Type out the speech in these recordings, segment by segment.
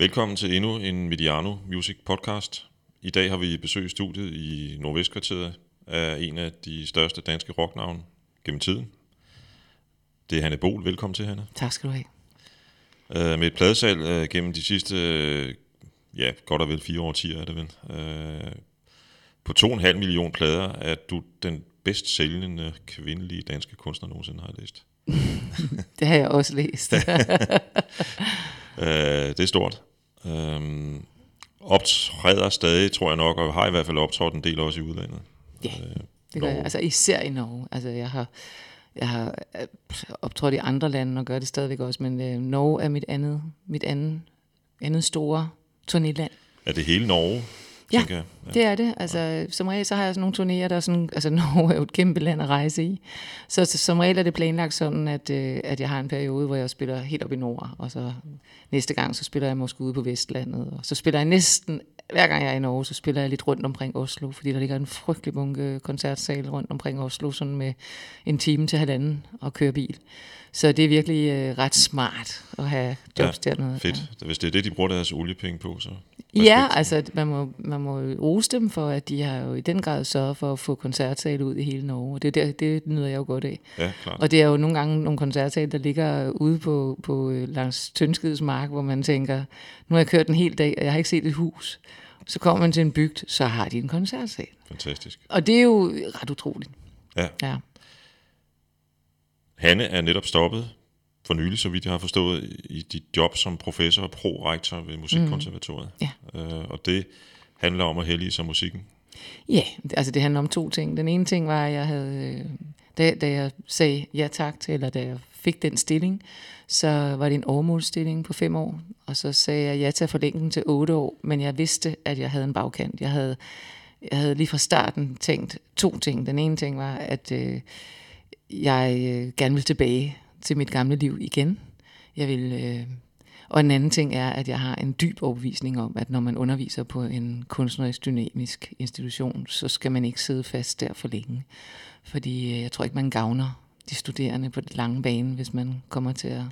Velkommen til endnu en Mediano Music podcast. I dag har vi besøg i studiet i Nordvestkvarteret af en af de største danske rocknavne gennem tiden. Det er Hanne Bol. Velkommen til, Hanne. Tak skal du have. Uh, med et pladesalg uh, gennem de sidste, uh, ja, godt og vel fire årtier er det vel. Uh, på 2,5 millioner plader er du den bedst sælgende kvindelige danske kunstner nogensinde, har jeg læst. det har jeg også læst. uh, det er stort. Øhm, optræder stadig, tror jeg nok, og har i hvert fald optrådt en del også i udlandet. Ja, øh, det gør jeg. Altså især i Norge. Altså jeg har, jeg har øh, optrådt i andre lande og gør det stadigvæk også, men øh, Norge er mit andet, mit andet, andet store turnéland. Er det hele Norge? Ja, jeg. ja, det er det. Altså, ja. Som regel så har jeg sådan nogle turnéer, der er sådan, altså Norge er jo et kæmpe land at rejse i. Så, så som regel er det planlagt sådan, at, øh, at jeg har en periode, hvor jeg spiller helt op i nord, og så næste gang, så spiller jeg måske ude på Vestlandet, og så spiller jeg næsten, hver gang jeg er i Norge, så spiller jeg lidt rundt omkring Oslo, fordi der ligger en frygtelig bunke koncertsal rundt omkring Oslo, sådan med en time til halvanden og køre bil. Så det er virkelig øh, ret smart at have jobs ja, dernede. Fedt. Ja. Hvis det er det, de bruger deres oliepenge på, så... Ja, altså man må, man må rose dem for, at de har jo i den grad sørget for at få koncertsal ud i hele Norge. Og det, der, det nyder jeg jo godt af. Ja, klart. Og det er jo nogle gange nogle koncertsal, der ligger ude på, på øh, langs Tønskeds mark, hvor man tænker, nu har jeg kørt en hel dag, og jeg har ikke set et hus. Så kommer man til en bygd, så har de en koncertsal. Fantastisk. Og det er jo ret utroligt. Ja. ja. Hanne er netop stoppet for nylig, så vidt jeg har forstået, i dit job som professor og prorektor ved Musikkonservatoriet. Mm. Ja. Øh, og det handler om at hellige sig musikken. Ja, altså det handler om to ting. Den ene ting var, at jeg havde, øh, da, da jeg sagde ja tak til, eller da jeg fik den stilling, så var det en overmålsstilling på fem år, og så sagde jeg ja til at forlænge den til otte år, men jeg vidste, at jeg havde en bagkant. Jeg havde, jeg havde lige fra starten tænkt to ting. Den ene ting var, at øh, jeg øh, gerne vil tilbage til mit gamle liv igen. Jeg vil, øh, og en anden ting er, at jeg har en dyb overbevisning om, at når man underviser på en kunstnerisk dynamisk institution, så skal man ikke sidde fast der for længe. Fordi øh, jeg tror ikke, man gavner de studerende på den lange bane, hvis man kommer til at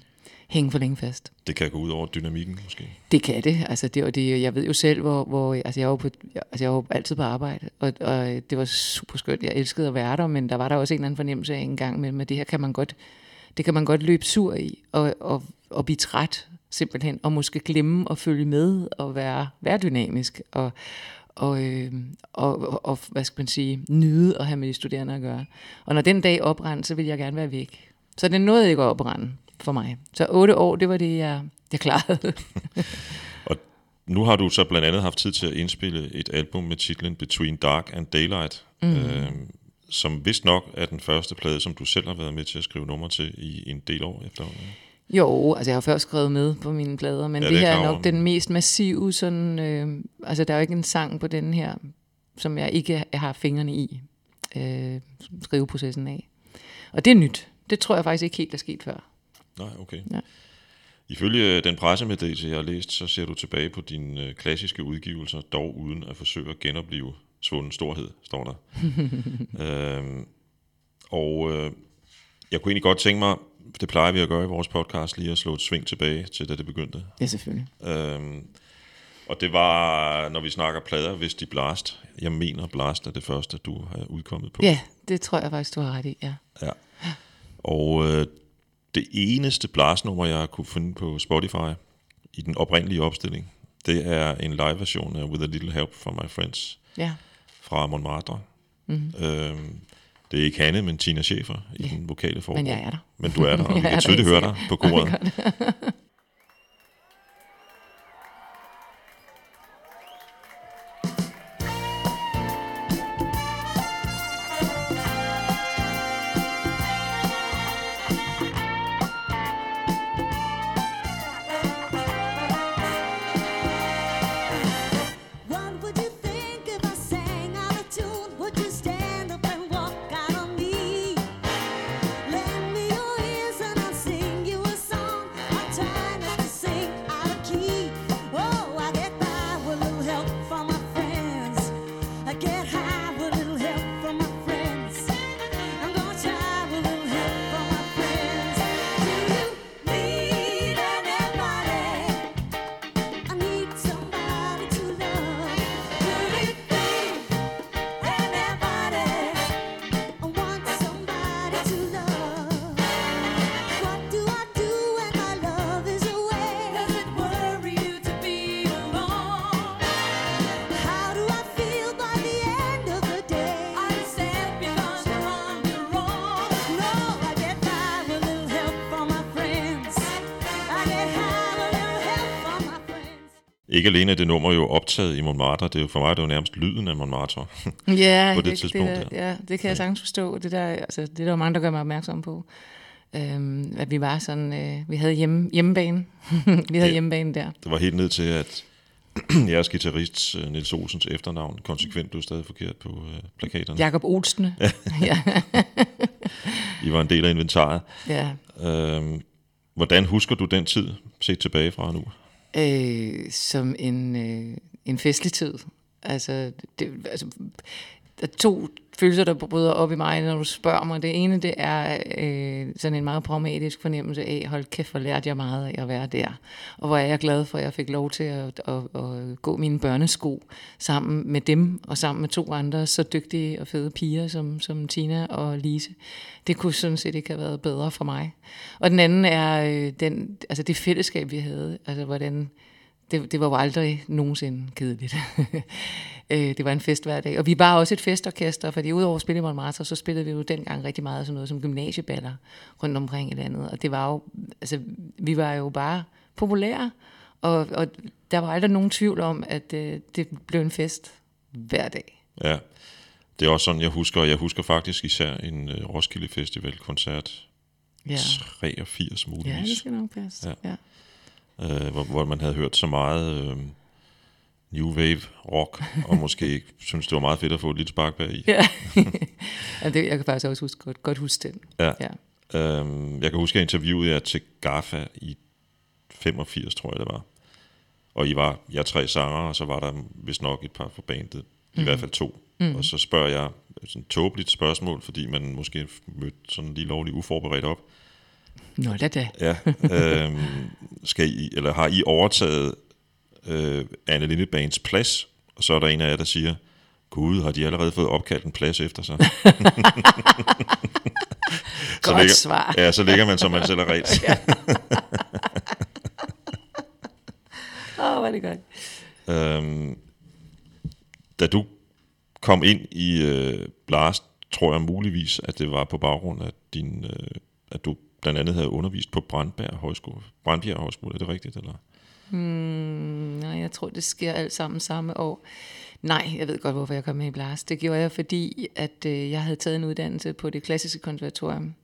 hænge for længe fast. Det kan gå ud over dynamikken måske? Det kan det. Altså det, og det jeg ved jo selv, hvor, hvor altså jeg, var på, altså jeg var altid på arbejde, og, og det var super skønt. Jeg elskede at være der, men der var der også en eller anden fornemmelse af en gang med, med det her kan man godt, det kan man godt løbe sur i, og, og, og blive træt simpelthen, og måske glemme at følge med, og være, være dynamisk, og, og, øh, og, og, og, hvad skal man sige, nyde at have med de studerende at gøre. Og når den dag oprændte, så vil jeg gerne være væk. Så det nåede ikke at opbrænde for mig. Så otte år, det var det, jeg, jeg klarede. og nu har du så blandt andet haft tid til at indspille et album med titlen Between Dark and Daylight, mm. øh, som vist nok er den første plade, som du selv har været med til at skrive nummer til i en del år efterhånden. Jo, altså jeg har først skrevet med på mine plader, men ja, det, det her er nok den mest massive, sådan, øh, altså der er jo ikke en sang på den her, som jeg ikke har fingrene i øh, skriveprocessen af. Og det er nyt. Det tror jeg faktisk ikke helt er sket før. Nej, okay. Ja. Ifølge den pressemeddelelse, jeg har læst, så ser du tilbage på dine øh, klassiske udgivelser, dog uden at forsøge at genopleve svunden storhed, står der. øhm, og øh, jeg kunne egentlig godt tænke mig, det plejer vi at gøre i vores podcast, lige at slå et sving tilbage til, da det begyndte. Ja, selvfølgelig. Øhm, og det var, når vi snakker plader, hvis de Blast. Jeg mener, Blast er det første, du har udkommet på. Ja, det tror jeg faktisk, du har ret i, ja. Ja. Og øh, det eneste Blast-nummer, jeg kunne finde på Spotify, i den oprindelige opstilling, det er en live-version af With a Little Help from My Friends ja. Fra Montmartre. Mm-hmm. Øhm, det er ikke Hanne, men Tina Schäfer i ja. den vokale form. Men jeg er der. Men du er der, og vi kan tydeligt høre dig på koret. Ikke alene er det nummer jo optaget i Montmartre, det er jo for mig det er jo nærmest lyden af Montmartre. Ja, på det det, tidspunkt det, der. der, ja, det kan jeg sagtens forstå. Det, der, altså, det er der jo mange, der gør mig opmærksom på. Øhm, at vi var sådan, øh, vi havde hjemme, hjemmebane. vi havde Ja. hjemmebane der. Det var helt ned til, at jeres guitarist øh, Niels Olsens efternavn konsekvent blev stadig forkert på øh, plakaterne. Jakob Olsen. ja. I var en del af inventaret. ja. Øhm, hvordan husker du den tid, set tilbage fra nu? Øh, som en, øh, en festlig tid. Altså, det, altså, der er to følelser, der bryder op i mig, når du spørger mig. Det ene, det er øh, sådan en meget pragmatisk fornemmelse af, hold kæft, hvor lærte jeg meget af at være der. Og hvor er jeg glad for, at jeg fik lov til at, at, at gå mine børnesko sammen med dem, og sammen med to andre så dygtige og fede piger, som, som Tina og Lise. Det kunne sådan set ikke have været bedre for mig. Og den anden er øh, den, altså det fællesskab, vi havde. Altså hvordan det, det var jo aldrig nogensinde kedeligt. Øh, det var en fest hver dag. Og vi var også et festorkester, fordi udover at spille i Montmartre, så spillede vi jo dengang rigtig meget sådan noget som gymnasieballer rundt omkring i landet. Og det var jo, altså, vi var jo bare populære, og, og der var aldrig nogen tvivl om, at øh, det blev en fest hver dag. Ja, det er også sådan, jeg husker. Jeg husker faktisk især en øh, Roskilde Festival-koncert. Ja, 83 ja det muligvis. skal nok passe. Ja. Ja. Øh, hvor, hvor man havde hørt så meget øh, new wave rock, og måske synes, det var meget fedt at få et lille spark bag i. Ja. det, jeg kan faktisk også huske, godt, godt huske den. Ja. Ja. Øhm, jeg kan huske, at jeg interviewede jer til GAFA i 85, tror jeg det var. Og I var jeg tre sanger, og så var der vist nok et par fra bandet. I hvert fald to. Mm. Og så spørger jeg sådan et tåbeligt spørgsmål, fordi man måske mødte sådan lige lovligt uforberedt op. Nå da da. Ja, øhm, skal I, eller har I overtaget øh, Anne Lille Bands plads? Og så er der en af jer, der siger, Gud, har de allerede fået opkaldt en plads efter sig? Så Godt ligger- svar. Ja, så ligger man, som man selv er ret. Åh, oh, hvor er det godt. Øhm, da du kom ind i øh, Blast, tror jeg muligvis, at det var på baggrund af din, øh, at du blandt andet havde undervist på Brandberg Højskole. Brandbjerg Højskole, er det rigtigt? Eller? Hmm, nej, jeg tror, det sker alt sammen samme år. Nej, jeg ved godt, hvorfor jeg kom med i Blast. Det gjorde jeg, fordi at øh, jeg havde taget en uddannelse på det klassiske konservatorium,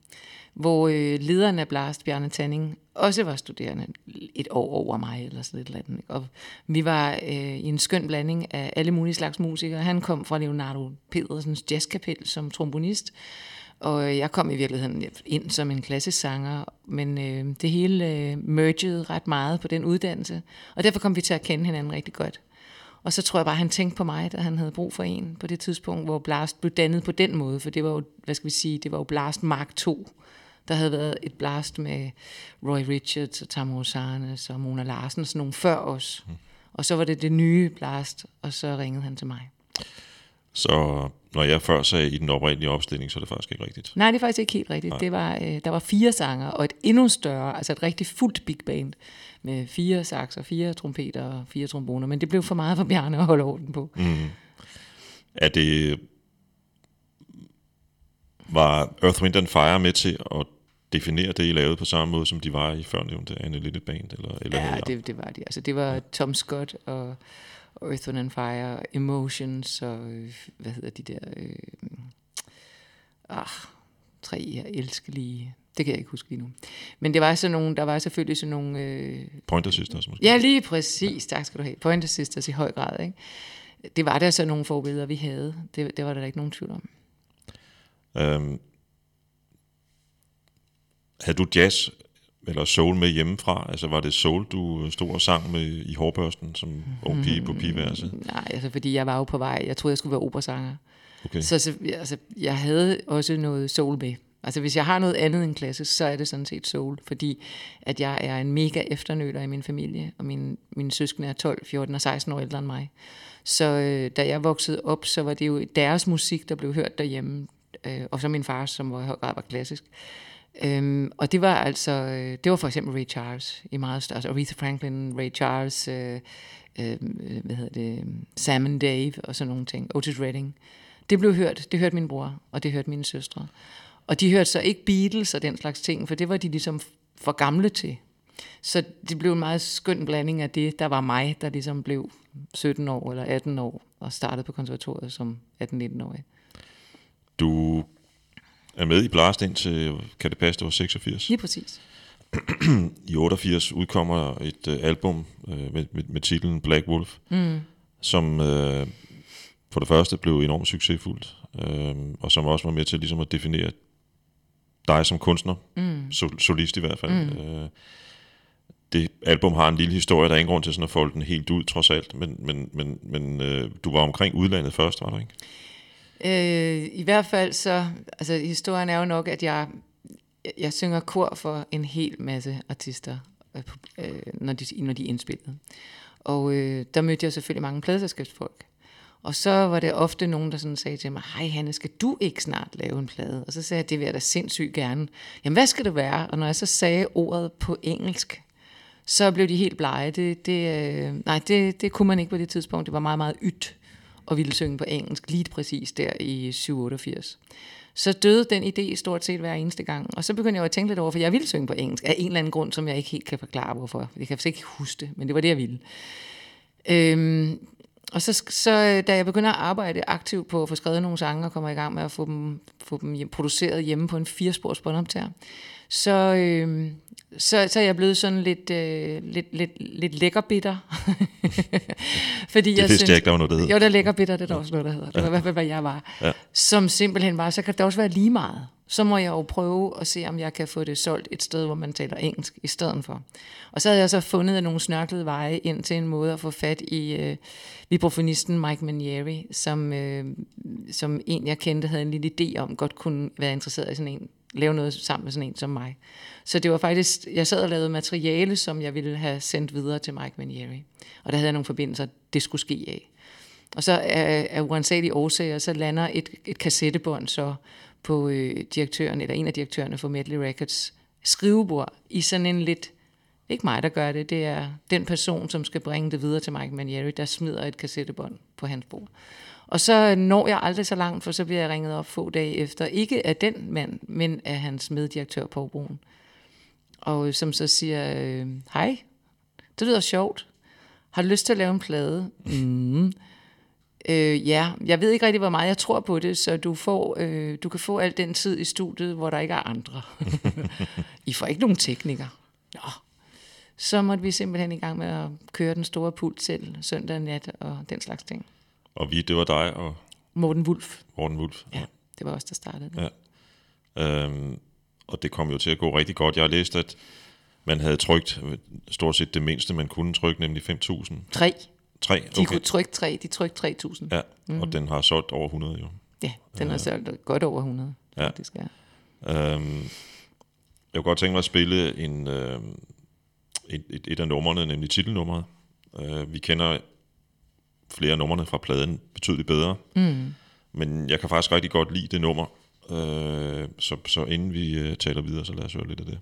hvor øh, lederen af Blast, Bjarne Tanning, også var studerende et år over mig, eller sådan et eller andet. Og vi var øh, i en skøn blanding af alle mulige slags musikere. Han kom fra Leonardo Pedersens jazzkapel som trombonist, og jeg kom i virkeligheden ind som en klassisk sanger, men øh, det hele øh, mergede ret meget på den uddannelse, og derfor kom vi til at kende hinanden rigtig godt. Og så tror jeg bare, han tænkte på mig, da han havde brug for en på det tidspunkt, hvor Blast blev dannet på den måde, for det var jo, hvad skal vi sige, det var jo Blast Mark 2. Der havde været et Blast med Roy Richards og Tammo Sarnes og Mona Larsen og sådan nogle før os. Og så var det det nye Blast, og så ringede han til mig. Så når jeg før sagde i den oprindelige opstilling, så er det faktisk ikke rigtigt. Nej, det er faktisk ikke helt rigtigt. Det var, øh, der var fire sanger, og et endnu større, altså et rigtig fuldt big band, med fire saxer, fire trompeter og fire tromboner, men det blev for meget for Bjarne at holde orden på. Mm. Er det... Var Earth, Wind and Fire med til at definere det, I lavede på samme måde, som de var i førnævnte Anne Lille Band? Eller, eller Ja, det, det var det. Altså, det var Tom Scott og og Earth, Wind and Fire, Emotions og, øh, hvad hedder de der, øh, ah, tre jeg elskelige, det kan jeg ikke huske lige nu. Men det var sådan nogle, der var selvfølgelig sådan nogle, øh, Pointer Sisters måske? Ja, lige præcis. Tak skal du have. Pointer Sisters i høj grad. Ikke? Det var der så nogle forbilleder, vi havde. Det, det var der da ikke nogen tvivl om. Øhm, havde du jazz eller soul med hjemmefra? Altså var det soul, du stod og sang med i hårbørsten som ung pige på pigeværelset? Nej, altså fordi jeg var jo på vej. Jeg troede, jeg skulle være operasanger. Okay. Så, så altså, jeg havde også noget soul med. Altså hvis jeg har noget andet end klassisk, så er det sådan set soul. Fordi at jeg er en mega efternøler i min familie. Og min, mine søskende er 12, 14 og 16 år ældre end mig. Så øh, da jeg voksede op, så var det jo deres musik, der blev hørt derhjemme. Øh, og så min far, som var i høj grad var klassisk. Øhm, og det var altså, øh, det var for eksempel Ray Charles i meget større, altså Aretha Franklin, Ray Charles, øh, øh, hvad hedder det, Sam and Dave og sådan nogle ting, Otis Redding. Det blev hørt, det hørte min bror, og det hørte mine søstre. Og de hørte så ikke Beatles og den slags ting, for det var de ligesom for gamle til. så det blev en meget skøn blanding af det, der var mig, der ligesom blev 17 år eller 18 år og startede på konservatoriet som 18-19-årig. Du er med i Blast indtil, kan det passe, det var 86? Lige præcis. I 88 udkommer et uh, album uh, med, med, med titlen Black Wolf, mm. som uh, for det første blev enormt succesfuldt, uh, og som også var med til ligesom at definere dig som kunstner, mm. sol, solist i hvert fald. Mm. Uh, det album har en lille historie, der er ingen grund til sådan at folde den helt ud, trods alt, men, men, men, men uh, du var omkring udlandet først, var du ikke? Øh, I hvert fald så, altså historien er jo nok, at jeg, jeg synger kor for en hel masse artister, øh, øh, når, de, når de er indspillet. Og øh, der mødte jeg selvfølgelig mange pladeselskabsfolk. Og så var det ofte nogen, der sådan sagde til mig, hej Hanne, skal du ikke snart lave en plade? Og så sagde jeg, det vil jeg da sindssygt gerne. Jamen, hvad skal det være? Og når jeg så sagde ordet på engelsk, så blev de helt blege. Det, det, øh, nej, det, det kunne man ikke på det tidspunkt. Det var meget, meget ydt og ville synge på engelsk lige præcis der i 87. Så døde den idé stort set hver eneste gang. Og så begyndte jeg at tænke lidt over, for jeg ville synge på engelsk af en eller anden grund, som jeg ikke helt kan forklare, hvorfor. Jeg kan faktisk ikke huske det, men det var det, jeg ville. Øhm, og så, så da jeg begynder at arbejde aktivt på at få skrevet nogle sange og kommer i gang med at få dem, få dem produceret hjemme på en firespors båndoptager, så, øh, så, så er jeg blevet sådan lidt, øh, lidt, lidt, lidt lækkerbitter. Fordi det jeg vidste synes, jeg ikke, der var noget, der hedder. Jo, der er lækkerbitter, det er der også noget, der hedder. Det var i hvert fald, hvad jeg var. Ja. Som simpelthen var, så kan det også være lige meget. Så må jeg jo prøve at se, om jeg kan få det solgt et sted, hvor man taler engelsk i stedet for. Og så havde jeg så fundet nogle snørklede veje ind til en måde at få fat i øh, vibrafonisten Mike Manieri, som, øh, som en, jeg kendte, havde en lille idé om, godt kunne være interesseret i sådan en lave noget sammen med sådan en som mig. Så det var faktisk, jeg sad og lavede materiale, som jeg ville have sendt videre til Mike Manieri. Og der havde jeg nogle forbindelser, det skulle ske af. Og så af, af uansagelige årsager, så lander et, et kassettebånd så på øh, direktøren, eller en af direktørerne for Medley Records skrivebord, i sådan en lidt, ikke mig, der gør det, det er den person, som skal bringe det videre til Mike Manieri, der smider et kassettebånd på hans bord. Og så når jeg aldrig så langt, for så bliver jeg ringet op få dage efter. Ikke af den mand, men af hans meddirektør på Broen. Og øh, som så siger, øh, hej, det lyder sjovt. Har du lyst til at lave en plade? Mm. Øh, ja, jeg ved ikke rigtig, hvor meget jeg tror på det, så du, får, øh, du kan få al den tid i studiet, hvor der ikke er andre. I får ikke nogen teknikere. Nå. Så måtte vi simpelthen i gang med at køre den store pult selv søndag nat og den slags ting. Og vi, det var dig og... Morten Wulf. Morten Wulf. Ja, det var også der startede det. Ja. Øhm, og det kom jo til at gå rigtig godt. Jeg har læst, at man havde trykt stort set det mindste, man kunne trykke, nemlig 5.000. Tre. Tre, okay. De kunne trykke tre, de trykte 3.000. Ja, mm. og den har solgt over 100 jo. Ja, den har solgt godt over 100, ja. faktisk, ja. Øhm, jeg kunne godt tænke mig at spille en, øh, et, et, et af numrene, nemlig titelnummeret. Øh, vi kender flere numrene fra pladen betydeligt bedre. Mm. Men jeg kan faktisk rigtig godt lide det nummer. Øh, så, så inden vi øh, taler videre, så lad os høre lidt af det.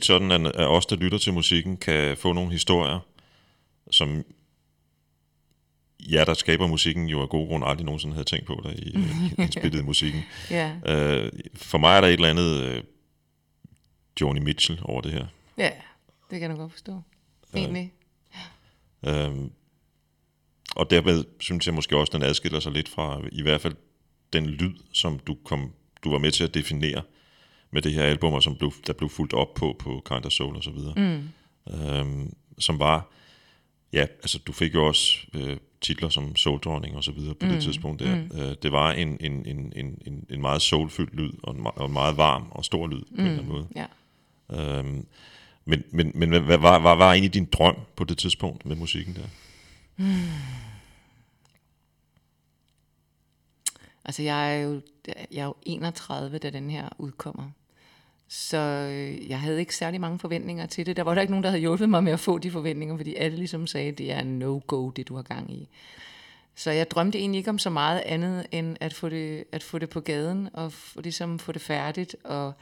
Tit sådan, at, at os, der lytter til musikken, kan få nogle historier, som jer, der skaber musikken, jo af gode grunde aldrig nogensinde havde tænkt på, der I indspillede musikken. Ja, Øh, for mig er der et eller andet øh, Joni Mitchell over det her. ja det kan jeg godt forstå. Egentlig. Øhm, og derved synes jeg måske også, den adskiller sig lidt fra i hvert fald den lyd, som du, kom, du var med til at definere med det her album, og som blev, der blev fuldt op på på Kind of Soul og så videre. Mm. Øhm, som var, ja, altså du fik jo også øh, titler som Soul-dronning og så videre på mm. det tidspunkt der. Mm. Øh, det var en, en, en, en, en, en meget soulfyldt lyd, og en, og en meget varm og stor lyd på mm. en eller anden måde. Ja. Øhm, men men, men hvad, hvad, hvad, hvad var egentlig din drøm på det tidspunkt med musikken der? Altså, jeg er, jo, jeg er jo 31, da den her udkommer. Så øh, jeg havde ikke særlig mange forventninger til det. Der var der ikke nogen, der havde hjulpet mig med at få de forventninger, fordi alle ligesom sagde, det er no-go, det du har gang i. Så jeg drømte egentlig ikke om så meget andet, end at få det, at få det på gaden, og få, ligesom få det færdigt. Og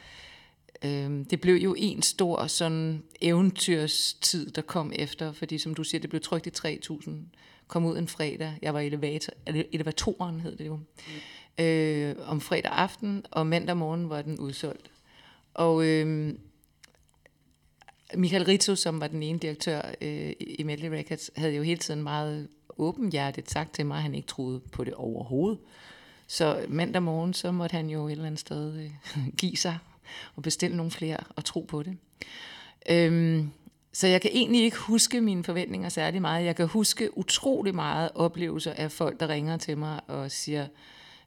øhm, det blev jo en stor sådan eventyrstid, der kom efter, fordi som du siger, det blev trykt i 3000, kom ud en fredag, jeg var elevator, ele- elevatoren hed det jo, mm. øh, om fredag aften, og mandag morgen var den udsolgt. Og øh, Michael Rizzo, som var den ene direktør øh, i Medley Records, havde jo hele tiden meget åbenhjertet sagt til mig, at han ikke troede på det overhovedet. Så mandag morgen, så måtte han jo et eller andet sted øh, give sig og bestille nogle flere og tro på det. Øhm, så jeg kan egentlig ikke huske mine forventninger særlig meget. Jeg kan huske utrolig meget oplevelser af folk, der ringer til mig og siger, øh,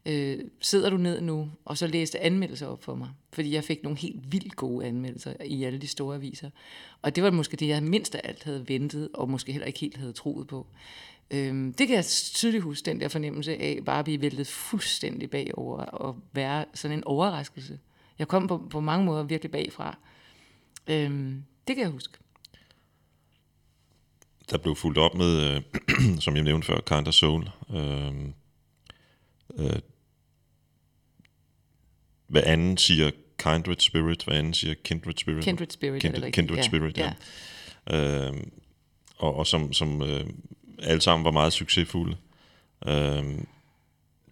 øh, sidder du ned nu? Og så læste anmeldelser op for mig. Fordi jeg fik nogle helt vildt gode anmeldelser i alle de store aviser. Og det var måske det, jeg mindst af alt havde ventet, og måske heller ikke helt havde troet på. Øhm, det kan jeg tydeligt huske, den der fornemmelse af bare at blive væltet fuldstændig bagover og være sådan en overraskelse. Jeg kom på, på mange måder virkelig bagfra. Øhm, det kan jeg huske. der blev fuldt op med, øh, som jeg nævnte før, Kind of Soul. Øhm, øh, øh, hvad anden siger Kindred Spirit, hvad anden siger Kindred Spirit. Kindred Spirit, er det Kindred? Kindred Spirit, ja. ja. Øh, og, og som, som øh, alle sammen var meget succesfulde. Øh,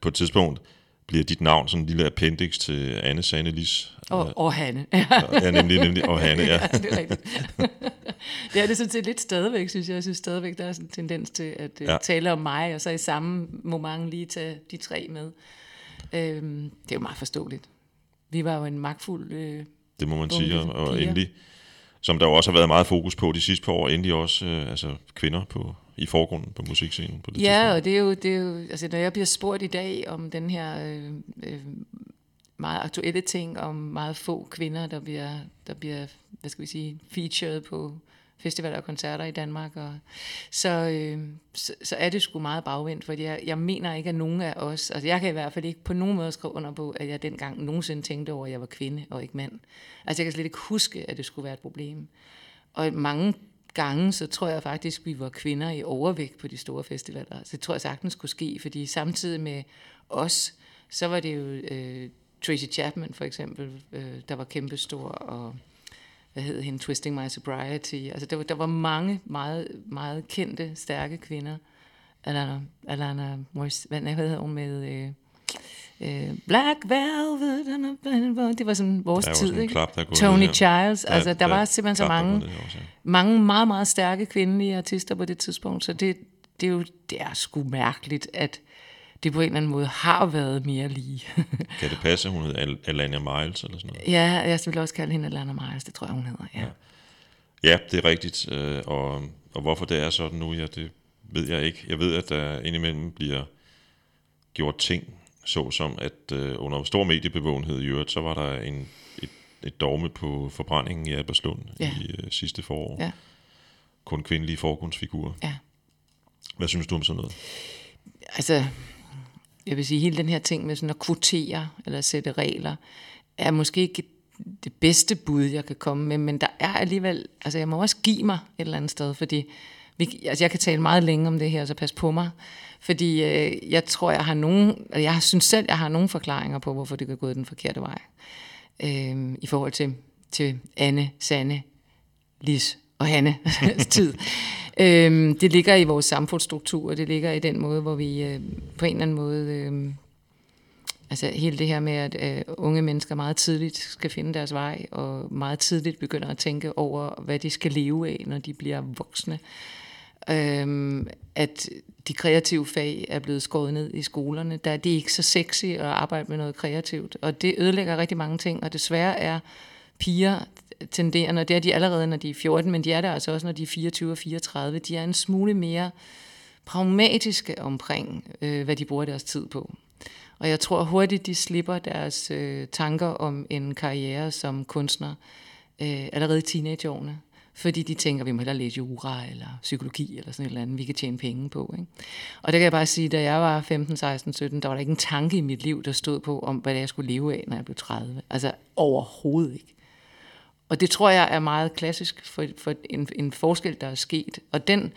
på et tidspunkt bliver dit navn sådan en lille appendix til Anne Sane Lis. Og, og Hanne. Ja, nemlig, nemlig, og Hanne, ja. ja, det er rigtigt. det er det sådan set lidt stadigvæk, synes jeg. Jeg synes stadigvæk, der er sådan en tendens til at Ja. ja. tale om mig, og så i samme moment lige tage de tre med. Øhm, det er jo meget forståeligt. Vi var jo en magtfuld... Øh, Det må man sige, og, og endelig, som der jo også har været meget fokus på de sidste par år, endelig også øh, altså kvinder på, i forgrunden på musikscenen på det ja, tidspunkt. og det er, jo, det er jo... Altså, når jeg bliver spurgt i dag om den her øh, øh, meget aktuelle ting, om meget få kvinder, der bliver, der bliver hvad skal vi sige, featured på festivaler og koncerter i Danmark, og så, øh, så, så er det sgu meget bagvendt, fordi jeg, jeg mener ikke, at nogen af os, altså jeg kan i hvert fald ikke på nogen måde skrive under på, at jeg dengang nogensinde tænkte over, at jeg var kvinde og ikke mand. Altså jeg kan slet ikke huske, at det skulle være et problem. Og mange gange, så tror jeg faktisk, vi var kvinder i overvægt på de store festivaler. Så det tror jeg sagtens kunne ske, fordi samtidig med os, så var det jo øh, Tracy Chapman for eksempel, øh, der var kæmpestor, og hvad hed hende, Twisting My Sobriety. Altså der, var- der var mange meget, meget kendte, stærke kvinder. Alana, Alana Morris, hvad hvad hedder hun med... Øh, øh, Black Velvet, det var sådan vores Der er jo tid, sådan ikke? klap, der er Tony her. Childs, Ja, altså der ja, var simpelthen så klap, der er mange, også, ja. mange meget, meget stærke kvindelige artister på det tidspunkt, så det, det er jo det er sgu mærkeligt, at det på en eller anden måde har været mere lige. Kan det passe, hun hed Al- Alania Miles eller sådan noget? ja, jeg vil også kalde hende Alana Myers, det tror jeg, hun hedder, ja. Ja, det er rigtigt. øh, Og, og hvorfor det er sådan nu, ja, det ved jeg ikke. Jeg ved, at der indimellem bliver gjort ting, såsom at øh, under stor mediebevågenhed i øvrigt, så var der en, et, et dogme på forbrændingen i Alberslund Ja. i øh, sidste forår. Ja. Kun kvindelige forgrundsfigurer. Ja. Hvad synes du om sådan noget? Altså, jeg vil sige, hele den her ting med sådan at kvotere eller sætte regler, er måske ikke det bedste bud, jeg kan komme med, men der er alligevel, altså jeg må også give mig et eller andet sted, fordi vi, altså jeg kan tale meget længe om det her, så pas på mig, fordi øh, jeg tror, jeg har nogen, jeg synes selv, jeg har nogle forklaringer på, hvorfor det kan gå den forkerte vej, øh, i forhold til til Anne, Sanne, Lis og Hanne tid. Øh, det ligger i vores samfundsstruktur, det ligger i den måde, hvor vi øh, på en eller anden måde... Øh, altså hele det her med, at øh, unge mennesker meget tidligt skal finde deres vej, og meget tidligt begynder at tænke over, hvad de skal leve af, når de bliver voksne. Øhm, at de kreative fag er blevet skåret ned i skolerne. Der er det ikke så sexy at arbejde med noget kreativt, og det ødelægger rigtig mange ting, og desværre er piger tenderende, og det er de allerede, når de er 14, men de er der altså også, når de er 24 og 34, de er en smule mere pragmatiske omkring, øh, hvad de bruger deres tid på. Og jeg tror hurtigt, de slipper deres øh, tanker om en karriere som kunstner øh, allerede i teenageårene. Fordi de tænker, vi må hellere læse jura eller psykologi eller sådan et eller andet, vi kan tjene penge på. Ikke? Og det kan jeg bare sige, da jeg var 15, 16, 17, der var der ikke en tanke i mit liv, der stod på, om hvad det jeg skulle leve af, når jeg blev 30. Altså overhovedet ikke. Og det tror jeg er meget klassisk for, for en, en forskel, der er sket. Og den,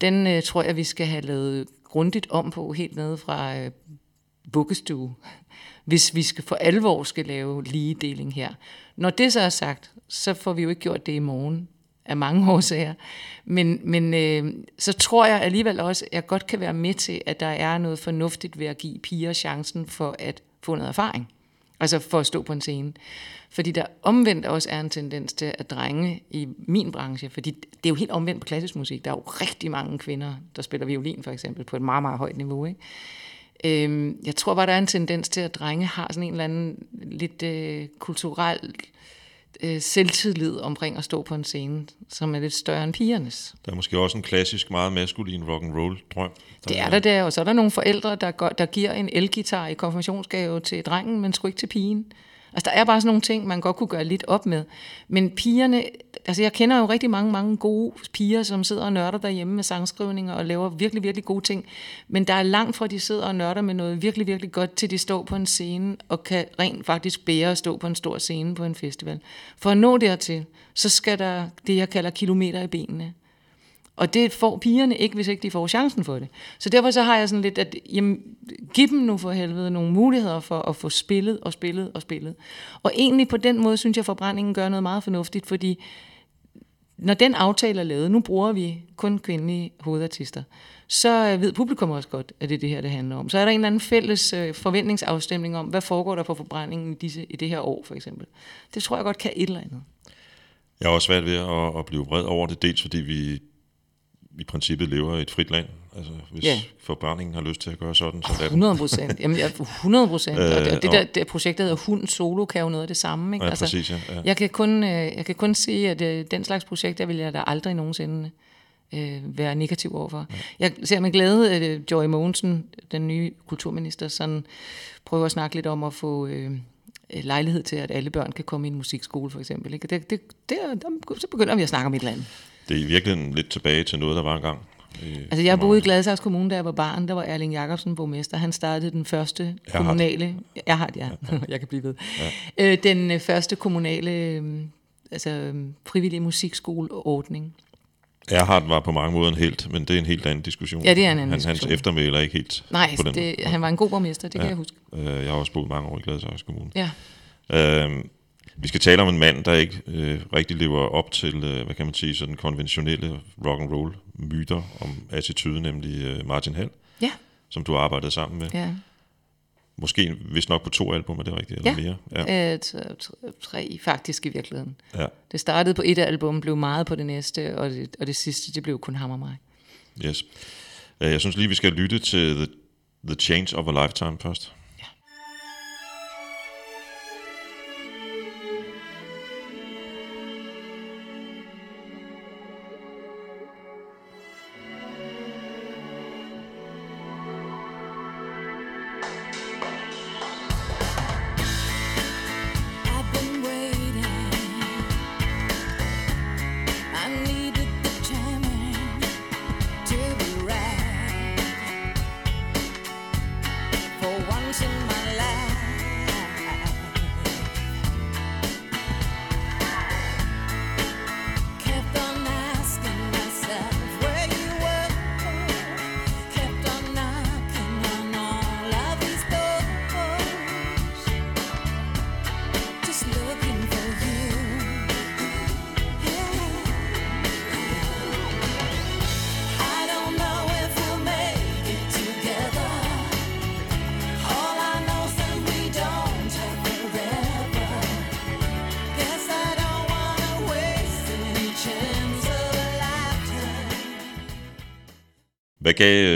den øh, tror jeg, vi skal have lavet grundigt om på, helt nede fra øh, bukkestue, hvis vi skal for alvor skal lave ligedeling her. Når det så er sagt, så får vi jo ikke gjort det i morgen af mange årsager. Men, men øh, så tror jeg alligevel også, at jeg godt kan være med til, at der er noget fornuftigt ved at give piger chancen for at få noget erfaring. Altså for at stå på en scene. Fordi der omvendt også er en tendens til at drenge i min branche, fordi det er jo helt omvendt på klassisk musik. Der er jo rigtig mange kvinder, der spiller violin for eksempel, på et meget, meget højt niveau. Ikke? Øhm, jeg tror bare, der er en tendens til, at drenge har sådan en eller anden lidt øh, kulturel øh, selvtillid omkring at stå på en scene, som er lidt større end pigernes. Der er måske også en klassisk, meget maskulin rock and roll drøm. Det er der der, og så er der nogle forældre, der, går, der giver en elgitar i konfirmationsgave til drengen, men sgu ikke til pigen. Altså, der er bare sådan nogle ting, man godt kunne gøre lidt op med. Men pigerne, altså jeg kender jo rigtig mange, mange gode piger, som sidder og nørder derhjemme med sangskrivninger og laver virkelig, virkelig gode ting. Men der er langt fra, at de sidder og nørder med noget virkelig, virkelig godt, til de står på en scene og kan rent faktisk bære at stå på en stor scene på en festival. For at nå dertil, så skal der det, jeg kalder kilometer i benene. Og det får pigerne ikke, hvis ikke de får chancen for det. Så derfor så har jeg sådan lidt, at jamen, giv dem nu for helvede nogle muligheder for at få spillet og spillet og spillet. Og egentlig på den måde synes jeg, at forbrændingen gør noget meget fornuftigt, fordi når den aftale er lavet, nu bruger vi kun kvindelige hovedartister, så øh, ved publikum også godt, at det er det her, det handler om. Så er der en eller anden fælles øh, forventningsafstemning om, hvad foregår der på forbrændingen i, disse, i det her år, for eksempel. Det tror jeg godt kan et eller andet. Jeg har også svært ved at, at blive vred over det, dels fordi vi i princippet lever i et frit land. Altså, hvis ja. forbrændingen har lyst til at gøre sådan, så lad 100 procent. Jamen, 100 procent. og det, det, der, det projekt, der hedder Hund Solo, kan jo noget af det samme. Ikke? Ja, altså, præcis, ja. ja. Jeg, kan kun, øh, jeg kan kun sige, at øh, den slags projekter vil jeg da aldrig nogensinde øh, være negativ overfor. Ja. Jeg ser med glæde, at øh, Joy Mogensen, den nye kulturminister, sådan prøver at snakke lidt om at få... Øh, lejlighed til, at alle børn kan komme i en musikskole, for eksempel. Ikke? Det, det, det, der, så begynder vi at snakke om et eller andet. Det er i virkeligheden lidt tilbage til noget, der var engang. Altså jeg boede i Gladsaxe Kommune, da jeg var barn. Der var Erling Jacobsen borgmester. Han startede den første kommunale... Jeg har det, ja. ja. jeg kan blive ved. Ja. Øh, den øh, første kommunale øhm, altså, øhm, frivillige musikskoleordning. Erhard var på mange måder en helt, men det er en helt anden diskussion. Ja, det er en anden han, diskussion. Hans eftermæl er ikke helt Nej, på den det, han var en god borgmester, det ja. kan jeg huske. Øh, jeg har også boet mange år i Gladsaxe Kommune. Ja. Øh, vi skal tale om en mand, der ikke øh, rigtig lever op til, øh, hvad kan man sige, sådan konventionelle rock and roll myter om attitude, nemlig øh, Martin Hall, ja. som du har arbejdet sammen med. Ja. Måske vist nok på to album, er det rigtigt? Eller ja, mere? ja. Øh, tre faktisk i virkeligheden. Ja. Det startede på et album, blev meget på det næste, og det, og det sidste, det blev kun ham og mig. Yes. Øh, jeg synes lige, vi skal lytte til The, The Change of a Lifetime først.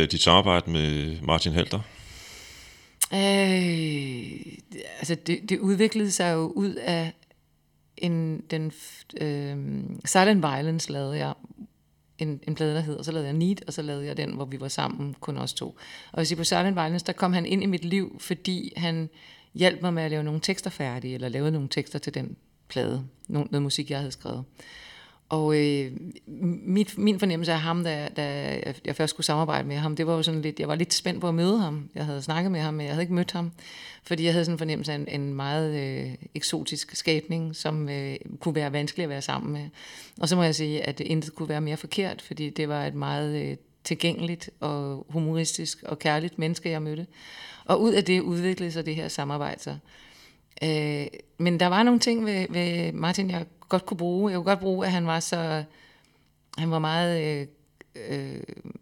Øh, dit samarbejde med Martin Halter? Øh, altså det, det udviklede sig jo ud af en, den øh, Silent Violence lavede jeg en, en plade, der hedder, så lavede jeg Need, og så lavede jeg den, hvor vi var sammen, kun os to. Og hvis I på Silent Violence, der kom han ind i mit liv, fordi han hjalp mig med at lave nogle tekster færdige, eller lave nogle tekster til den plade, nogle, noget musik, jeg havde skrevet. Og øh, mit, min fornemmelse af ham, da, da jeg først skulle samarbejde med ham, det var jo sådan lidt, jeg var lidt spændt på at møde ham. Jeg havde snakket med ham, men jeg havde ikke mødt ham, fordi jeg havde sådan en fornemmelse af en, en meget øh, eksotisk skabning, som øh, kunne være vanskelig at være sammen med. Og så må jeg sige, at det intet kunne være mere forkert, fordi det var et meget øh, tilgængeligt og humoristisk og kærligt menneske, jeg mødte. Og ud af det udviklede sig det her samarbejde så. Øh, men der var nogle ting ved, ved Martin, jeg godt kunne bruge. Jeg kunne godt bruge, at han var så... Han var meget... Øh, øh,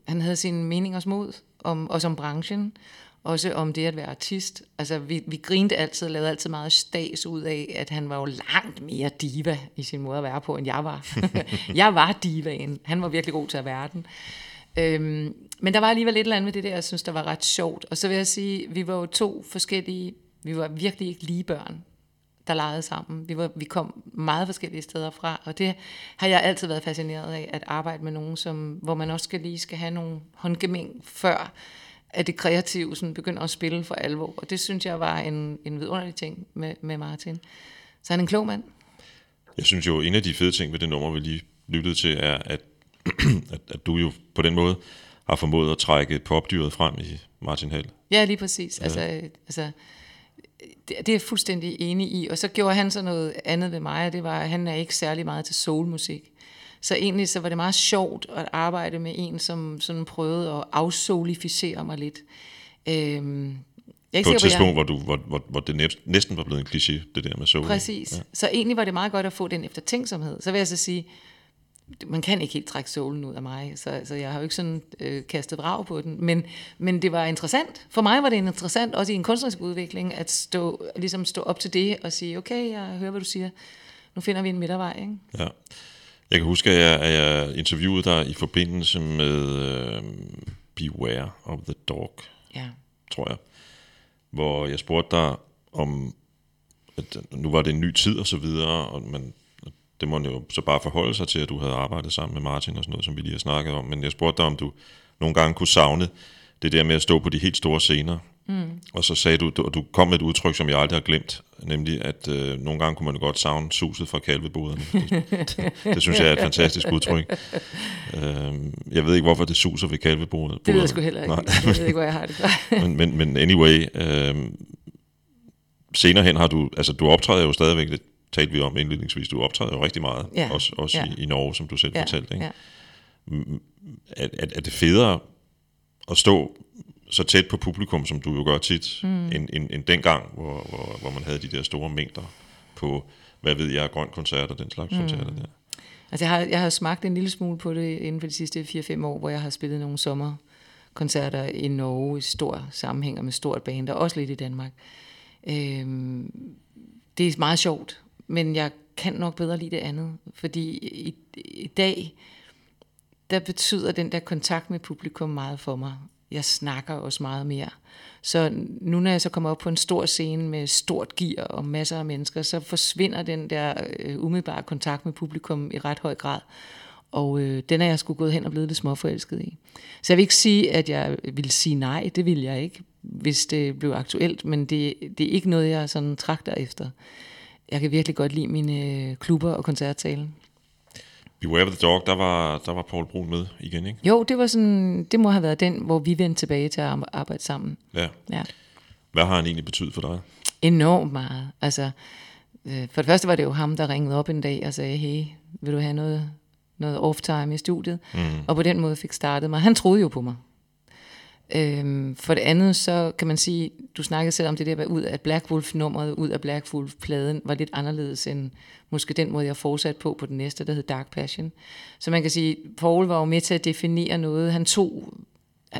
han havde sine meninger mod, om, også om branchen, også om det at være artist. Altså, vi, vi grinte altid og lavede altid meget stas ud af, at han var jo langt mere diva i sin måde at være på, end jeg var. jeg var divaen. Han var virkelig god til at være den. Øhm, men der var alligevel et eller andet med det der, jeg synes, der var ret sjovt. Og så vil jeg sige, vi var jo to forskellige, vi var virkelig ikke lige børn der legede sammen. Vi, var, vi kom meget forskellige steder fra, og det har jeg altid været fascineret af, at arbejde med nogen, som, hvor man også skal lige skal have nogle håndgemæng, før at det kreative sådan begynder at spille for alvor. Og det synes jeg var en, en vidunderlig ting med, med Martin. Så han er en klog mand. Jeg synes jo, en af de fede ting ved det nummer, vi lige lyttede til, er, at, at, at du jo på den måde har formået at trække popdyret frem i Martin Hall. Ja, lige præcis. Ja. Altså, altså, det, det er jeg fuldstændig enig i. Og så gjorde han så noget andet ved mig, og det var, at han er ikke særlig meget til soulmusik. Så egentlig så var det meget sjovt at arbejde med en, som sådan prøvede at afsoulificere mig lidt. Øhm, jeg på et tidspunkt, jeg... hvor, du, hvor, hvor, hvor det næsten var blevet en kliché, det der med soul. Præcis. Ja. Så egentlig var det meget godt at få den eftertænksomhed. Så vil jeg så sige, man kan ikke helt trække solen ud af mig, så, så jeg har jo ikke sådan øh, kastet vrag på den. Men, men det var interessant. For mig var det interessant, også i en kunstnerisk udvikling, at stå, ligesom stå op til det og sige, okay, jeg hører, hvad du siger. Nu finder vi en midtervej. Ikke? Ja. Jeg kan huske, at jeg, at jeg interviewede dig i forbindelse med uh, Beware of the Dog, ja. tror jeg. Hvor jeg spurgte dig om, at nu var det en ny tid og så videre, og man det må jo så bare forholde sig til, at du havde arbejdet sammen med Martin og sådan noget, som vi lige har snakket om. Men jeg spurgte dig, om du nogle gange kunne savne det der med at stå på de helt store scener. Mm. Og så sagde du, og du kom med et udtryk, som jeg aldrig har glemt, nemlig at øh, nogle gange kunne man godt savne suset fra kalveboderne. Det, det, det synes jeg er et fantastisk udtryk. Øh, jeg ved ikke, hvorfor det suser ved kalvebodet. Det ved jeg sgu heller ikke. Nej. Jeg ved ikke, hvor jeg har det men, men, men anyway, øh, senere hen har du, altså du optræder jo stadigvæk lidt talte vi om indledningsvis, du optræder jo rigtig meget, ja. også, også ja. i, i Norge, som du selv ja. fortalte. Ikke? Ja. Er, er, er det federe at stå så tæt på publikum, som du jo gør tit, mm. end, end, end dengang, hvor, hvor, hvor man havde de der store mængder på, hvad ved jeg, grøn koncert og den slags mm. koncerter der? Altså jeg har, jeg har smagt en lille smule på det inden for de sidste 4-5 år, hvor jeg har spillet nogle sommerkoncerter i Norge i stor sammenhæng og med stort band, og også lidt i Danmark. Øhm, det er meget sjovt men jeg kan nok bedre lide det andet, fordi i, i dag, der betyder den der kontakt med publikum meget for mig. Jeg snakker også meget mere. Så nu når jeg så kommer op på en stor scene med stort gear og masser af mennesker, så forsvinder den der øh, umiddelbare kontakt med publikum i ret høj grad. Og øh, den er jeg skulle gået hen og blevet lidt småforelsket i. Så jeg vil ikke sige, at jeg vil sige nej, det vil jeg ikke, hvis det blev aktuelt, men det, det er ikke noget, jeg sådan trakter efter jeg kan virkelig godt lide mine øh, klubber og koncertsale. Beware the Dog, der var, der var Paul Brun med igen, ikke? Jo, det var sådan, det må have været den, hvor vi vendte tilbage til at arbejde sammen. Ja. ja. Hvad har han egentlig betydet for dig? Enormt meget. Altså, øh, for det første var det jo ham, der ringede op en dag og sagde, hey, vil du have noget, noget off-time i studiet? Mm. Og på den måde fik startet mig. Han troede jo på mig. Øhm, for det andet, så kan man sige, du snakkede selv om det der ud af Black Wolf-nummeret, ud af Black Wolf-pladen, var lidt anderledes end måske den måde, jeg fortsatte på på den næste, der hed Dark Passion. Så man kan sige, Paul var jo med til at definere noget. Han tog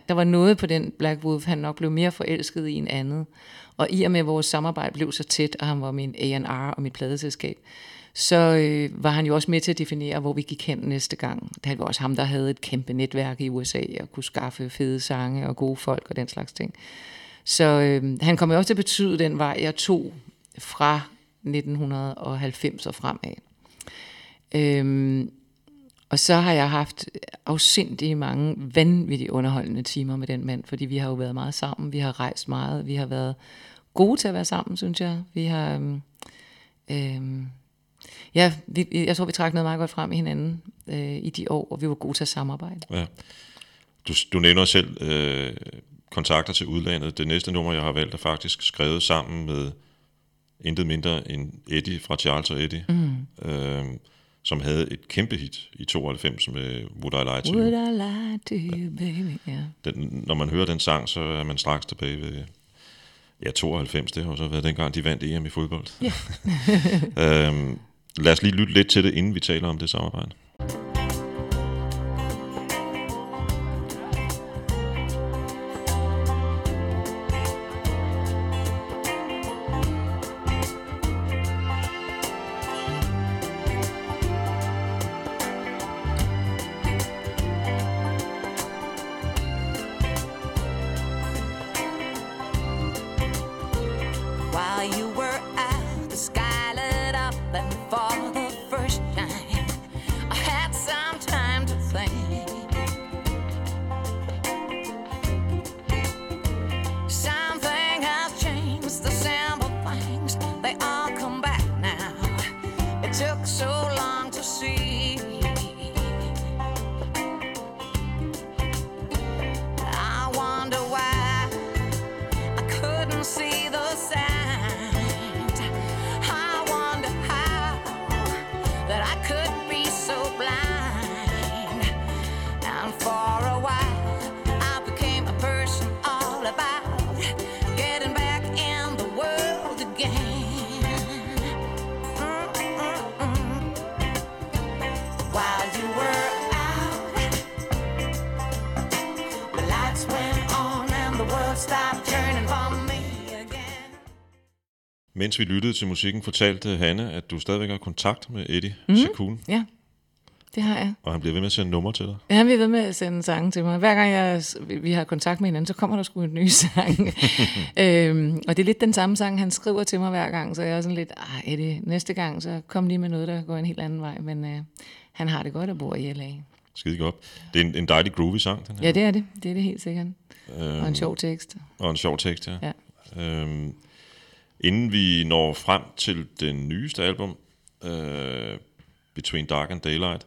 der var noget på den Black Wolf, han nok blev mere forelsket i en anden. Og i og med, at vores samarbejde blev så tæt, og han var min A&R og mit pladeselskab, så øh, var han jo også med til at definere, hvor vi gik hen næste gang. Det var også ham, der havde et kæmpe netværk i USA, og kunne skaffe fede sange og gode folk og den slags ting. Så øh, han kom jo også til at betyde den vej, jeg tog fra 1990 og fremad. Øhm, og så har jeg haft afsindig mange vanvittigt underholdende timer med den mand, fordi vi har jo været meget sammen, vi har rejst meget, vi har været gode til at være sammen, synes jeg. Vi har... Øhm, øhm, ja, vi, jeg tror, vi trak noget meget godt frem i hinanden øh, i de år, og vi var gode til at samarbejde. Ja. Du, du nævner selv øh, kontakter til udlandet. Det næste nummer, jeg har valgt, er faktisk skrevet sammen med intet mindre end Eddie fra Charles og Eddie, mm. øh, som havde et kæmpe hit i 92 med Would I Lie To You. Would I Lie To You, baby, yeah. Den, når man hører den sang, så er man straks tilbage ved ja, 92. Det har så været dengang, de vandt EM i fodbold. Yeah. øhm, lad os lige lytte lidt til det, inden vi taler om det samarbejde. Mens vi lyttede til musikken, fortalte Hanne, at du stadigvæk har kontakt med Eddie mm. Sekun. Ja, det har jeg. Og han bliver ved med at sende numre til dig? Ja, han bliver ved med at sende sange til mig. Hver gang jeg, vi har kontakt med hinanden, så kommer der sgu en ny sang. øhm, og det er lidt den samme sang, han skriver til mig hver gang, så jeg er sådan lidt, ah Eddie, næste gang, så kom lige med noget, der går en helt anden vej. Men øh, han har det godt at bo i LA. Skide godt. Det er en, en dejlig groovy sang, den her. Ja, det er det. Det er det helt sikkert. Øhm, og en sjov tekst. Og en sjov tekst, ja. ja. Øhm, Inden vi når frem til den nyeste album, uh, Between Dark and Daylight,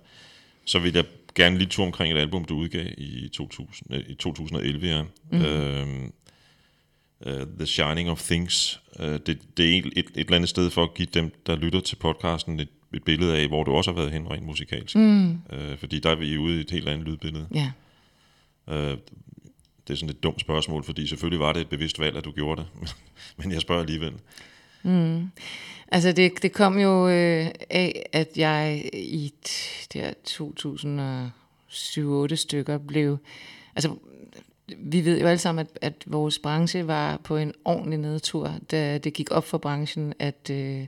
så vil jeg gerne lige to omkring et album, du udgav i, 2000, i 2011. Ja. Mm. Uh, uh, The Shining of Things. Uh, det, det er et, et, eller andet sted for at give dem, der lytter til podcasten, et, et billede af, hvor du også har været hen rent musikalsk. Mm. Uh, fordi der er vi ude i et helt andet lydbillede. Ja. Uh, det er sådan et dumt spørgsmål, fordi selvfølgelig var det et bevidst valg, at du gjorde det. Men jeg spørger alligevel. Mm. Altså det, det kom jo øh, af, at jeg i der 2007 stykker blev... Altså vi ved jo alle sammen, at, at vores branche var på en ordentlig nedtur, da det gik op for branchen, at, øh,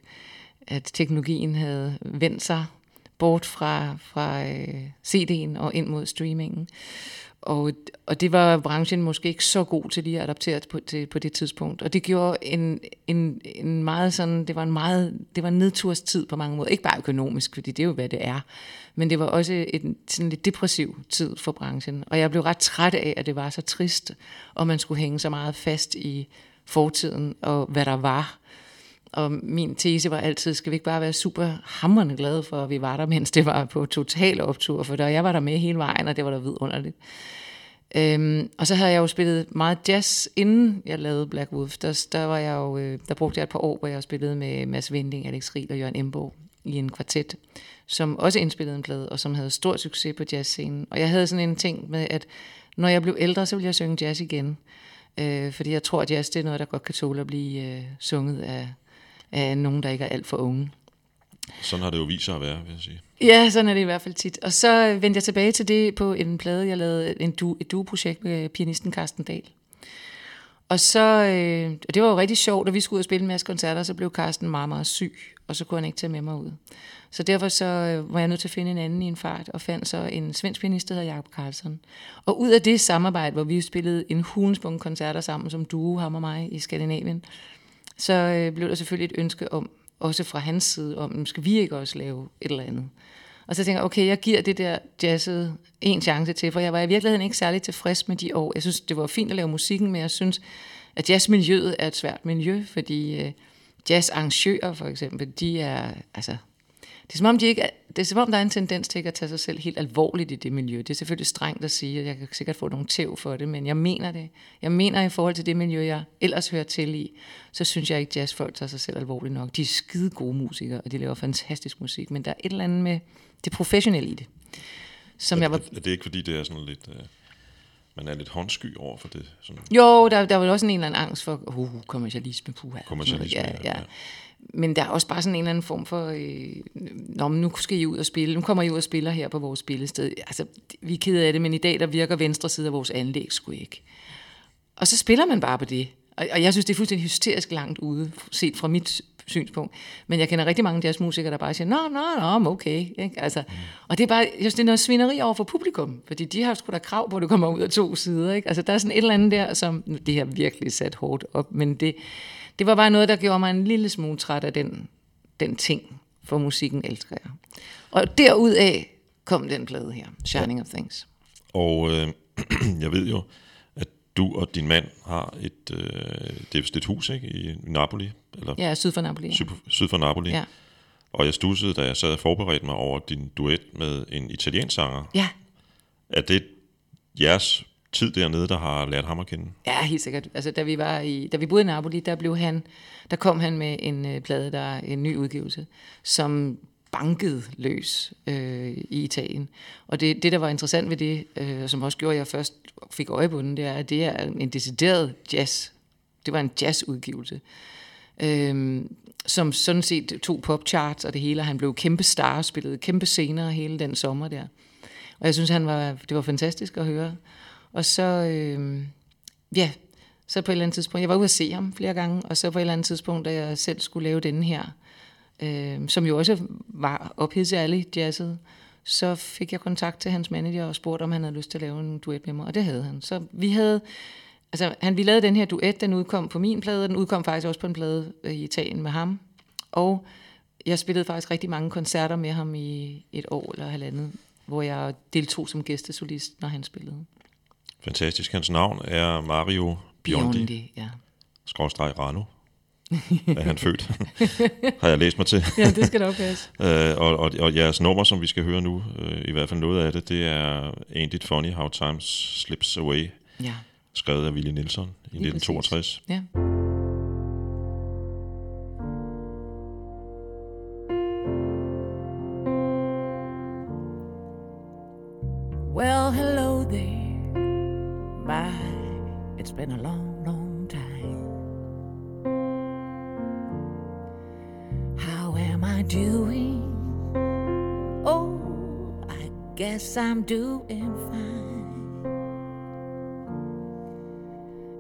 at teknologien havde vendt sig bort fra, fra øh, CD'en og ind mod streamingen. Og, og det var branchen måske ikke så god til lige at adaptere på, til, på det tidspunkt. Og det gjorde en, en, en meget sådan, det var en meget, det var en nedturstid på mange måder. Ikke bare økonomisk, fordi det er jo, hvad det er. Men det var også en sådan lidt depressiv tid for branchen. Og jeg blev ret træt af, at det var så trist, og man skulle hænge så meget fast i fortiden og hvad der var. Og min tese var altid, skal vi ikke bare være super hammerne glade for, at vi var der, mens det var på total optur, for der, jeg var der med hele vejen, og det var da vidunderligt. Øhm, og så havde jeg jo spillet meget jazz, inden jeg lavede Black Wolf. Der, der, var jeg jo, øh, der brugte jeg et par år, hvor jeg spillede med Mads Vinding, Alex Riel og Jørgen Embo i en kvartet, som også indspillede en plade, og som havde stor succes på jazzscenen. Og jeg havde sådan en ting med, at når jeg blev ældre, så ville jeg synge jazz igen. Øh, fordi jeg tror, at jazz det er noget, der godt kan tåle at blive øh, sunget af af nogen, der ikke er alt for unge. Sådan har det jo vist sig at være, vil jeg sige. Ja, sådan er det i hvert fald tit. Og så vendte jeg tilbage til det på en plade, jeg lavede en du, et duo-projekt med pianisten Carsten Dahl. Og så, øh, og det var jo rigtig sjovt, da vi skulle ud og spille en masse koncerter, så blev Carsten meget, meget syg, og så kunne han ikke tage med mig ud. Så derfor så øh, var jeg nødt til at finde en anden i en fart, og fandt så en svensk pianist, der hedder Jacob Carlsen. Og ud af det samarbejde, hvor vi spillede en hulens koncerter sammen som duo, ham og mig, i Skandinavien, så øh, blev der selvfølgelig et ønske om, også fra hans side, om, skal vi ikke også lave et eller andet? Og så tænker jeg, okay, jeg giver det der jazzet en chance til, for jeg var i virkeligheden ikke særlig tilfreds med de år. Jeg synes, det var fint at lave musikken, men jeg synes, at jazzmiljøet er et svært miljø, fordi øh, jazzarrangører for eksempel, de er, altså, det er som om, de ikke, det er som om, der er en tendens til ikke at tage sig selv helt alvorligt i det miljø. Det er selvfølgelig strengt at sige, at jeg kan sikkert få nogle tæv for det, men jeg mener det. Jeg mener i forhold til det miljø, jeg ellers hører til i, så synes jeg ikke, jazzfolk tager sig selv alvorligt nok. De er skide gode musikere, og de laver fantastisk musik, men der er et eller andet med det professionelle i det. Som er, jeg var... er det ikke fordi, det er sådan lidt... Uh man er lidt håndsky over for det. Sådan. Jo, der, der var også en eller anden angst for uh, kommercialisme. Puha, kommercialisme, ja, ja. ja. Men der er også bare sådan en eller anden form for, øh, Nå, men nu skal I ud og spille, nu kommer I ud og spiller her på vores spillested. Altså, vi er kede af det, men i dag der virker venstre side af vores anlæg sgu ikke. Og så spiller man bare på det. Og, og jeg synes, det er fuldstændig hysterisk langt ude, set fra mit synspunkt. Men jeg kender rigtig mange jazzmusikere, der bare siger, nå, nå, nå, okay. Ikke? Altså. Og det er bare, jeg synes, det er noget svineri over for publikum, fordi de har sgu da krav på, at du kommer ud af to sider. Ikke? Altså, der er sådan et eller andet der, som, det har virkelig sat hårdt op, men det, det var bare noget, der gjorde mig en lille smule træt af den, den ting, for musikken elsker jeg. Og derudaf kom den plade her, Shining ja. of Things. Og øh, jeg ved jo, at du og din mand har et, øh, det er et hus ikke, i Napoli? Eller? Ja, syd for Napoli. Syd, syd for Napoli. Ja. Og jeg stussede, da jeg sad og forberedte mig over din duet med en italiensk sanger. Ja. Er det jeres tid dernede, der har lært ham at kende? Ja, helt sikkert. Altså, da vi, var i, da vi boede i Napoli, der, blev han, der kom han med en øh, plade, der er en ny udgivelse, som bankede løs øh, i Italien. Og det, det, der var interessant ved det, øh, som også gjorde, at jeg først fik øje på den, det er, at det er en decideret jazz. Det var en jazzudgivelse. Øh, som sådan set tog popcharts og det hele, og han blev kæmpe star spillede kæmpe scener hele den sommer der. Og jeg synes, han var, det var fantastisk at høre. Og så, øh, ja, så på et eller andet tidspunkt, jeg var ude at se ham flere gange, og så på et eller andet tidspunkt, da jeg selv skulle lave denne her, øh, som jo også var ophidset alle jazzet, så fik jeg kontakt til hans manager og spurgte, om han havde lyst til at lave en duet med mig, og det havde han. Så vi havde, altså han, vi lavede den her duet, den udkom på min plade, og den udkom faktisk også på en plade øh, i Italien med ham, og jeg spillede faktisk rigtig mange koncerter med ham i et år eller halvandet, hvor jeg deltog som gæstesolist, når han spillede. Fantastisk. Hans navn er Mario Biondi. Biondi ja. Skråstreg Rano. er han født, har jeg læst mig til. ja, det skal nok passe. øh, og, og, og jeres nummer, som vi skal høre nu, øh, i hvert fald noget af det, det er Ain't It Funny How Time Slips Away, ja. skrevet af Willie Nelson i Lige 1962. Ja. I'm doing fine.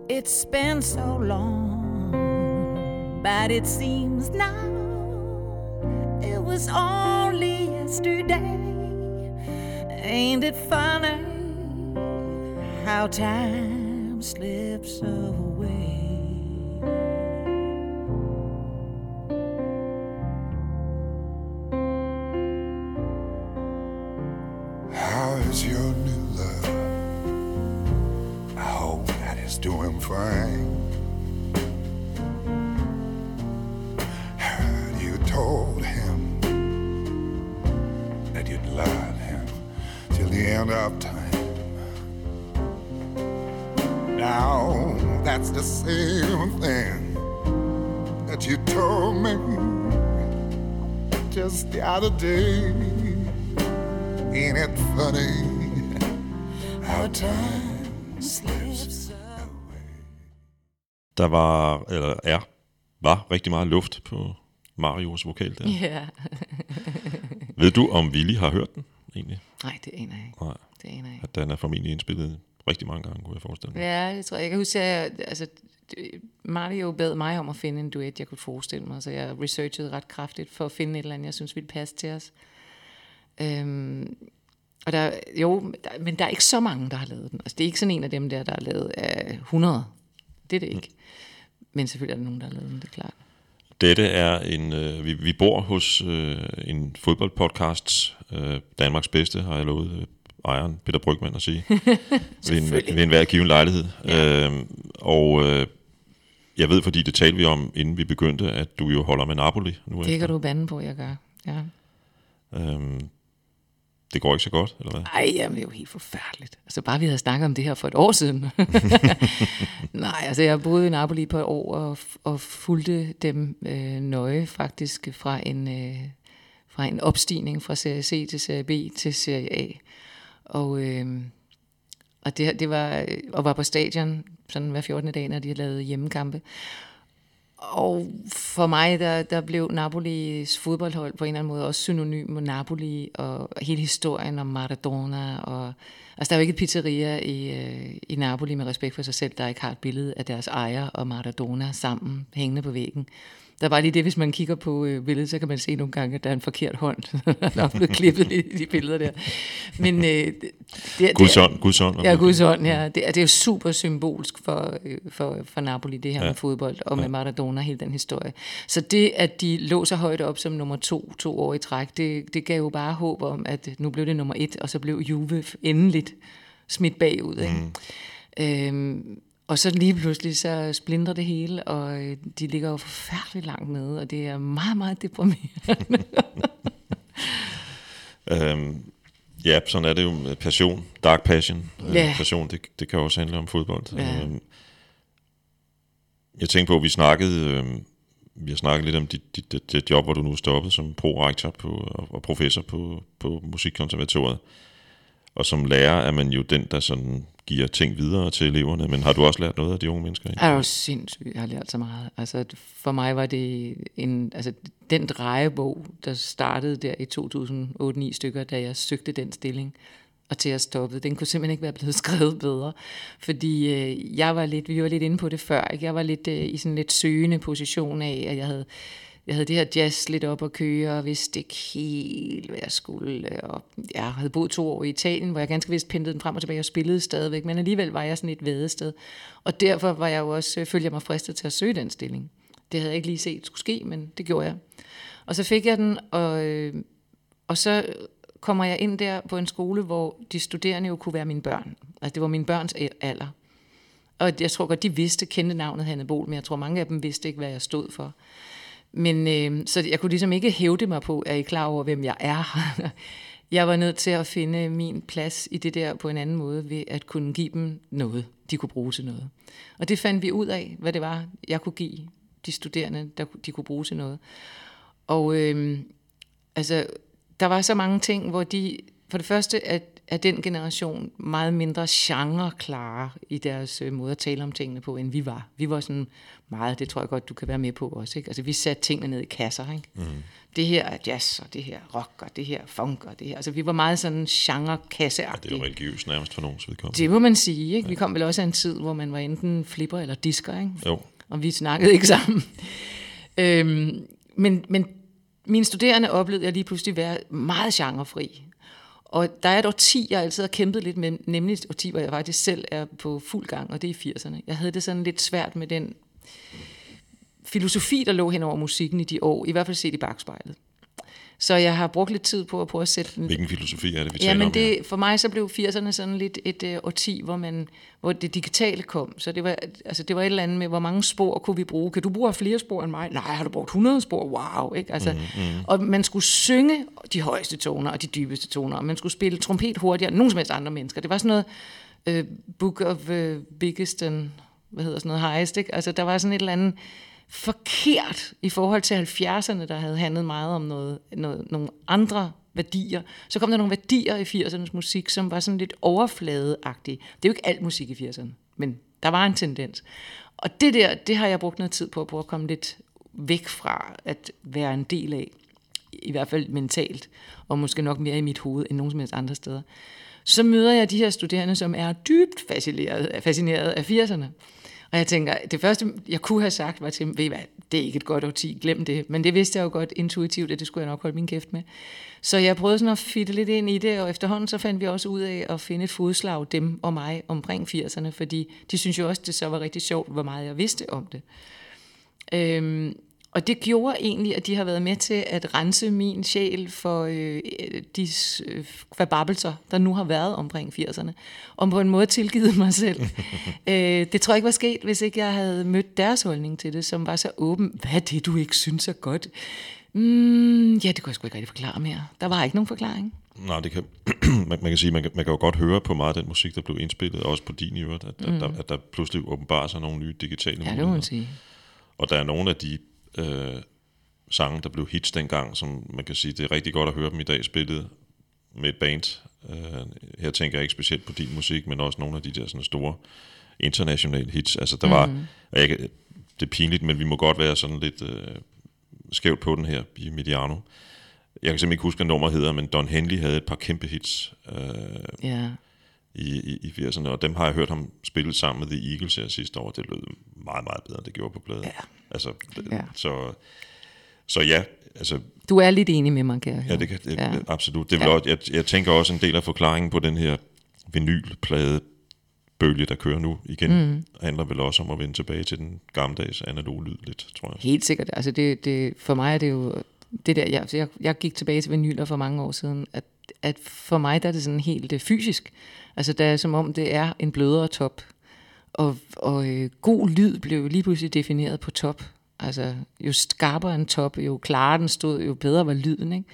It's been so long, but it seems now it was only yesterday. Ain't it funny? how time slips away. Thing that you told me just the other day. Ain't it funny how time slips away? Der var, eller er, var rigtig meget luft på Marios vokal der. Ja. Ved du, om Willy har hørt den egentlig? Nej, det aner jeg ikke. Nej, Det aner jeg ikke. at den er formentlig indspillet rigtig mange gange, kunne jeg forestille mig. Ja, det tror jeg. Jeg kan huske, at jeg, altså, Mario bad mig om at finde en duet, jeg kunne forestille mig, så jeg researchede ret kraftigt for at finde et eller andet, jeg synes ville passe til os. Øhm, og der, jo, der, men der er ikke så mange, der har lavet den. Altså, det er ikke sådan en af dem der, der er lavet af 100. Det er det ikke. Men selvfølgelig er der nogen, der har lavet den, det er klart. Dette er en, øh, vi, vi bor hos øh, en fodboldpodcast, øh, Danmarks bedste, har jeg lovet øh, ejeren, Peter Brygman, at sige, ved, en, ved en hver given lejlighed. Ja. Øh, og øh, jeg ved, fordi det talte vi om, inden vi begyndte, at du jo holder med Napoli nu Det efter. kan du bande på, jeg gør. Ja. Øhm, det går ikke så godt, eller hvad? Ej, jamen, det er jo helt forfærdeligt. Altså bare vi havde snakket om det her for et år siden. Nej, altså jeg boede i Napoli på et år og, og fulgte dem øh, nøje faktisk fra en, øh, fra en opstigning fra Serie C til Serie B til Serie A. Og, øh, og det, det var, øh, og var på stadion sådan hver 14. dag, når de lavede hjemmekampe. Og for mig, der, der blev Napolis fodboldhold på en eller anden måde også synonym med Napoli og hele historien om Maradona. Og, altså, der er jo ikke et pizzeria i, øh, i Napoli med respekt for sig selv, der ikke har et billede af deres ejer og Maradona sammen hængende på væggen. Der er bare lige det, hvis man kigger på øh, billedet, så kan man se nogle gange, at der er en forkert hånd, der er blevet klippet i de billeder der. Men øh, det, det, Guds ånd, Guds ånd. Ja, Guds hånd, ja. Det, er- det er jo super symbolsk for, øh, for, for Napoli, det her ja. med fodbold, og med Maradona, hele den historie. Så det, at de lå så højt op som nummer to, to år i træk, det, det gav jo bare håb om, at nu blev det nummer et, og så blev Juve endeligt smidt bagud. Ikke? Mm. Øhm, og så lige pludselig, så splindrer det hele, og øh, de ligger jo forfærdeligt langt nede, og det er meget, meget deprimerende. Øhm, ja, sådan er det jo passion, dark passion. Øh, Ja. Passion, det, det kan også handle om fodbold. Ja. Øhm, jeg tænkte på, at vi snakkede, øhm, vi har snakket lidt om dit, dit, dit, dit job, hvor du nu er stoppet som pro-rektor på, og, og professor på, på Musikkonservatoriet. Og som lærer er man jo den, der sådan giver ting videre til eleverne, men har du også lært noget af de unge mennesker? Er jo sindssygt, jeg har lært så meget. Altså, for mig var det en, altså, den drejebog, der startede der i 2008-9 stykker, da jeg søgte den stilling, og til at stoppe, den kunne simpelthen ikke være blevet skrevet bedre. Fordi øh, jeg var lidt, vi var lidt inde på det før, ikke? jeg var lidt øh, i sådan lidt søgende position af, at jeg havde jeg havde det her jazz lidt op at køre, og vidste ikke helt, hvad jeg skulle. Og jeg havde boet to år i Italien, hvor jeg ganske vist pendlede den frem og tilbage og spillede stadigvæk, men alligevel var jeg sådan et vædested. Og derfor var jeg jo også, øh, følte jeg mig fristet til at søge den stilling. Det havde jeg ikke lige set skulle ske, men det gjorde jeg. Og så fik jeg den, og, øh, og så kommer jeg ind der på en skole, hvor de studerende jo kunne være mine børn. Altså det var mine børns alder. Og jeg tror godt, de vidste, kendte navnet Hanne Bol, men jeg tror mange af dem vidste ikke, hvad jeg stod for. Men øh, så jeg kunne ligesom ikke hævde mig på, at I er klar over, hvem jeg er. jeg var nødt til at finde min plads i det der på en anden måde, ved at kunne give dem noget, de kunne bruge til noget. Og det fandt vi ud af, hvad det var, jeg kunne give de studerende, der de kunne bruge til noget. Og øh, altså, der var så mange ting, hvor de, for det første, at, at den generation meget mindre genreklare i deres øh, måde at tale om tingene på, end vi var. Vi var sådan meget, det tror jeg godt, du kan være med på også. Ikke? Altså, vi satte tingene ned i kasser. Ikke? Mm. Det her er jazz, og det her er rock, og det her er funk, og det her. Altså, vi var meget sådan genre-kasseagtige. Det er jo religiøst nærmest for nogens vedkommende. Det må man sige. Ikke? Vi kom vel også af en tid, hvor man var enten flipper eller disker. Ikke? Jo. Og vi snakkede ikke sammen. øhm, men, men mine studerende oplevede jeg lige pludselig være meget genrefri. Og der er et årti, jeg altid har kæmpet lidt med, nemlig et årti, hvor jeg faktisk selv er på fuld gang, og det er i 80'erne. Jeg havde det sådan lidt svært med den filosofi, der lå hen over musikken i de år, i hvert fald set i bagspejlet. Så jeg har brugt lidt tid på at prøve at sætte den Hvilken filosofi er det, vi Ja, taler men om her? det, for mig så blev 80'erne sådan lidt et øh, årti, hvor, man, hvor det digitale kom. Så det var, altså det var et eller andet med, hvor mange spor kunne vi bruge. Kan du bruge flere spor end mig? Nej, har du brugt 100 spor? Wow, ikke? Altså, mm-hmm. Og man skulle synge de højeste toner og de dybeste toner, og man skulle spille trompet hurtigere end nogen som helst andre mennesker. Det var sådan noget øh, Book of øh, Biggest and, hvad hedder sådan noget, Highest, ikke? Altså der var sådan et eller andet forkert i forhold til 70'erne, der havde handlet meget om noget, noget, nogle andre værdier. Så kom der nogle værdier i 80'ernes musik, som var sådan lidt overfladeagtige. Det er jo ikke alt musik i 80'erne, men der var en tendens. Og det der, det har jeg brugt noget tid på, at prøve at komme lidt væk fra at være en del af, i hvert fald mentalt, og måske nok mere i mit hoved end nogen som helst andre steder, så møder jeg de her studerende, som er dybt fascineret, fascineret af 80'erne. Og jeg tænker, det første, jeg kunne have sagt, var til dem, ved I hvad, det er ikke et godt årti, glem det. Men det vidste jeg jo godt intuitivt, at det skulle jeg nok holde min kæft med. Så jeg prøvede sådan at fitte lidt ind i det, og efterhånden så fandt vi også ud af at finde et fodslag, dem og mig, omkring 80'erne, fordi de synes jo også, det så var rigtig sjovt, hvor meget jeg vidste om det. Øhm, og det gjorde egentlig, at de har været med til at rense min sjæl for øh, de øh, kvababelser, der nu har været omkring 80'erne. Og på en måde tilgivet mig selv. øh, det tror jeg ikke var sket, hvis ikke jeg havde mødt deres holdning til det, som var så åben. Hvad er det, du ikke synes er godt? Mm, ja, det kunne jeg sgu ikke rigtig forklare mere. Der var ikke nogen forklaring. Nej, det kan, man, man kan sige, man kan, man kan jo godt høre på meget af den musik, der blev indspillet, også på din i øvrigt, at, mm. at, der, at der pludselig åbenbarer sig nogle nye digitale Ja, muligheder. det må man sige. Og der er nogle af de øh, sange, der blev hits dengang, som man kan sige, det er rigtig godt at høre dem i dag spillet med et band. Øh, her tænker jeg ikke specielt på din musik, men også nogle af de der sådan store internationale hits. Altså der var, og jeg, det er pinligt, men vi må godt være sådan lidt øh, skævt på den her i Mediano. Jeg kan simpelthen ikke huske, hvad nummer hedder, men Don Henley havde et par kæmpe hits øh, Ja. I, i, i 80'erne, og dem har jeg hørt ham spille sammen med The Eagles her sidste år. Det lød meget, meget bedre, end det gjorde på pladen. Ja. Altså, Ja. Så, så ja, altså, Du er lidt enig med mig, kan jeg ja, høre. det kan, Ja. ja. absolut. Det vil Ja. også, jeg, jeg tænker også en del af forklaringen på den her vinylplade bølge, der kører nu igen, mm. handler vel også om at vende tilbage til den gammeldags analoge lyd lidt, tror jeg. Helt sikkert. Altså det, det, for mig er det jo det der, jeg, jeg, jeg gik tilbage til vinyler for mange år siden, at, at for mig der er det sådan helt øh, fysisk. Altså det er som om det er en blødere top. Og, og øh, god lyd blev lige pludselig defineret på top. Altså jo skarpere en top, jo klarere den stod, jo bedre var lyden. Ikke?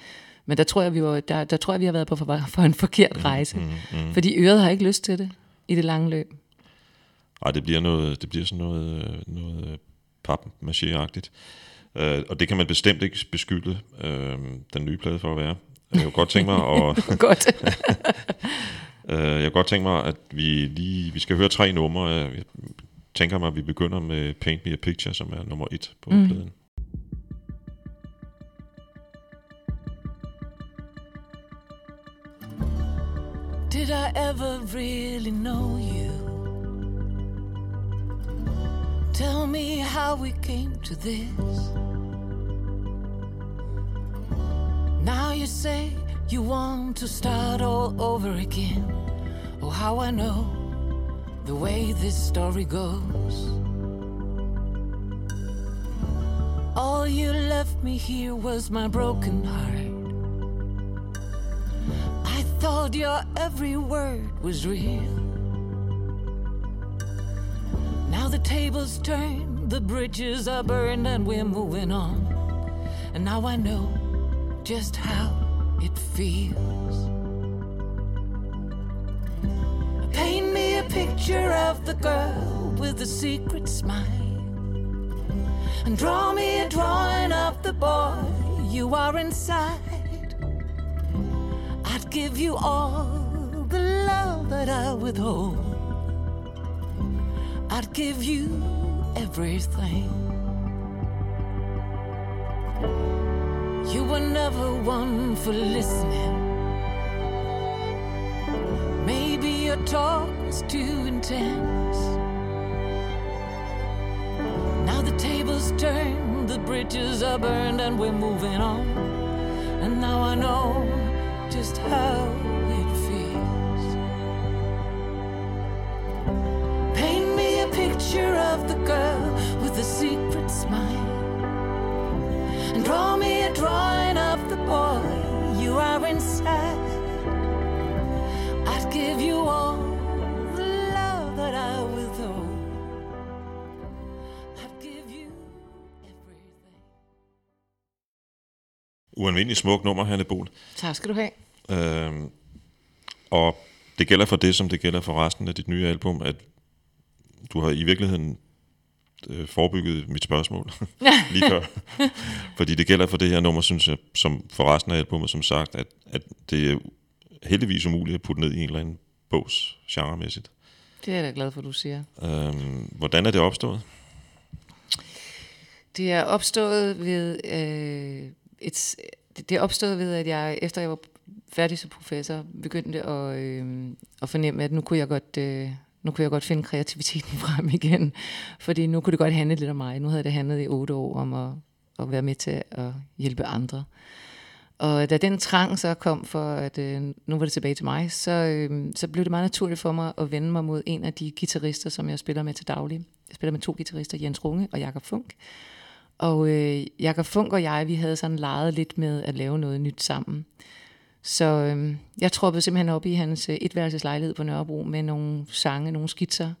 Men der tror jeg, vi var, der, der tror jeg, vi har været på for, for en forkert rejse. Mm, mm. Fordi øret har ikke lyst til det i det lange løb. Ej, det bliver, noget, det bliver sådan noget, øh, noget øh, papmaché-agtigt. Øh, og det kan man bestemt ikke beskylde øh, den nye plade for at være. Jeg kunne godt tænke mig at, Godt. øh, jeg kunne godt tænke mig, at vi lige, vi skal høre tre numre. Jeg tænker mig, at vi begynder med Paint Me a Picture, som er nummer et på mm. pladen. Did I ever really know you? Tell me how we came to this. Now you say you want to start all over again. Oh, how I know the way this story goes. All you left me here was my broken heart. I thought your every word was real. Now the tables turn, the bridges are burned, and we're moving on. And now I know just how it feels. Paint me a picture of the girl with the secret smile. And draw me a drawing of the boy you are inside. I'd give you all the love that I withhold. I'd give you everything. You were never one for listening. Maybe your talk was too intense. Now the tables turn, the bridges are burned, and we're moving on. And now I know just how picture of the girl with the secret smile. And draw me a drawing of the boy you are inside. I'd give you all the love that I withhold. You everything. Uanvindelig smuk nummer, Hanne Bol. Tak skal du have. Øhm, og det gælder for det, som det gælder for resten af dit nye album, at du har i virkeligheden øh, forebygget mit spørgsmål lige før. Fordi det gælder for det her nummer, synes jeg, som for resten af albumet, som sagt, at, at det er heldigvis umuligt at putte ned i en eller anden bogs genremæssigt. Det er jeg da glad for, du siger. Øhm, hvordan er det opstået? Det er opstået ved øh, et, det er opstået ved, at jeg efter jeg var færdig som professor, begyndte at, øh, at fornemme, at nu kunne jeg godt... Øh, nu kunne jeg godt finde kreativiteten frem igen, fordi nu kunne det godt handle lidt om mig. Nu havde det handlet i otte år om at, at være med til at hjælpe andre. Og da den trang så kom for, at øh, nu var det tilbage til mig, så, øh, så blev det meget naturligt for mig at vende mig mod en af de guitarister, som jeg spiller med til daglig. Jeg spiller med to guitarister, Jens Runge og Jakob Funk. Og øh, Jakob Funk og jeg, vi havde sådan leget lidt med at lave noget nyt sammen. Så øh, jeg troppede simpelthen op i hans øh, etværelseslejlighed på Nørrebro med nogle sange, nogle skitser.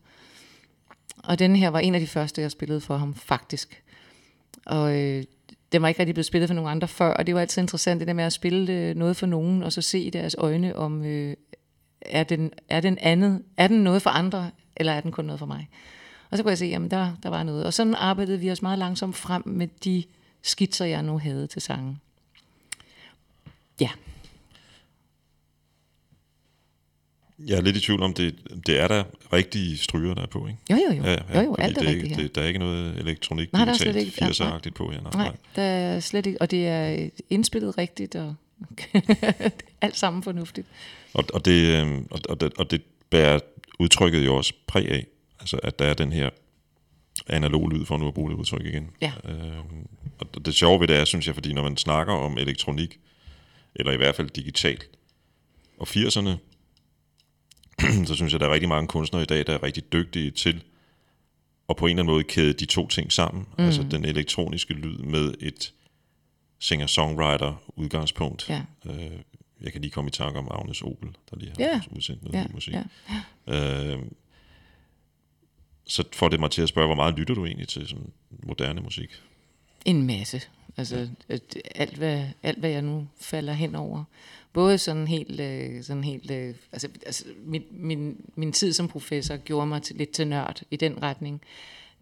Og den her var en af de første, jeg spillede for ham, faktisk. Og øh, den var ikke rigtig blevet spillet for nogen andre før, og det var altid interessant, det der med at spille øh, noget for nogen, og så se i deres øjne, om øh, er, den, er den andet, er den noget for andre, eller er den kun noget for mig? Og så kunne jeg se, jamen der, der var noget. Og sådan arbejdede vi os meget langsomt frem med de skitser, jeg nu havde til sangen. Ja. Jeg er lidt i tvivl om, det, det er der rigtige stryger, der er på, ikke? Jo, jo, jo. jo, jo fordi alt er det, rigtigt her. det, der er ikke noget elektronik, Nej, der er slet digitalt, ikke- ja, 80'er-agtigt på her. Nej, Nej, der er slet ikke, og det er indspillet rigtigt, og alt sammen fornuftigt. Og, og, det, øh, og, og, det, og det bærer udtrykket jo også præg af, altså at der er den her analog lyd, for nu at bruge det udtryk igen. Ja. Øh, og det sjove ved det er, synes jeg, fordi når man snakker om elektronik, eller i hvert fald digitalt, og 80'erne, så synes jeg, der er rigtig mange kunstnere i dag, der er rigtig dygtige til at på en eller anden måde kæde de to ting sammen. Mm. Altså den elektroniske lyd med et singer-songwriter udgangspunkt. Ja. Øh, jeg kan lige komme i tanke om Agnes Obel, der lige har Ja. udsendt noget ny musik. ja. Øh, så får det mig til at spørge, hvor meget lytter du egentlig til sådan moderne musik? En masse. Altså alt hvad, alt, hvad jeg nu falder hen over. Både sådan helt, øh, sådan helt øh, altså, altså min, min, min tid som professor gjorde mig til, lidt til nørd i den retning.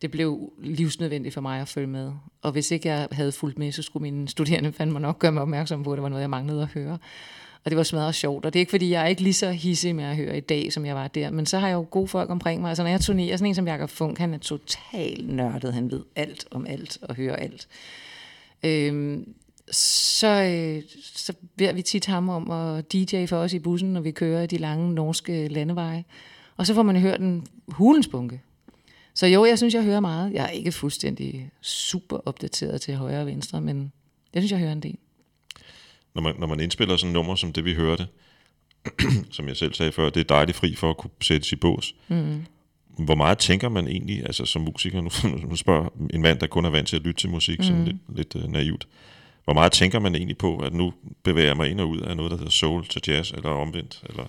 Det blev livsnødvendigt for mig at følge med. Og hvis ikke jeg havde fulgt med, så skulle mine studerende fandme nok gøre mig opmærksom på, at det var noget, jeg manglede at høre. Og det var smadret sjovt. Og det er ikke, fordi jeg er ikke lige så hissig med at høre i dag, som jeg var der. Men så har jeg jo gode folk omkring mig. Altså når jeg turnerer, sådan en som Jakob Funk, han er totalt nørdet. Han ved alt om alt og hører alt. Øhm, så, øh, så beder vi tit ham om at DJ for os i bussen, når vi kører de lange norske landeveje. Og så får man hørt en hulens bunke. Så jo, jeg synes, jeg hører meget. Jeg er ikke fuldstændig super opdateret til højre og venstre, men jeg synes, jeg hører en del. Når man, når man indspiller sådan et nummer som det, vi hørte, som jeg selv sagde før, det er dejligt fri for at kunne sættes i bås. Mm. Hvor meget tænker man egentlig, altså som musiker, nu, nu spørger en mand, der kun er vant til at lytte til musik, mm. sådan lidt, lidt uh, naivt. Hvor meget tænker man egentlig på, at nu bevæger jeg mig ind og ud af noget, der hedder soul til jazz, eller omvendt? Eller?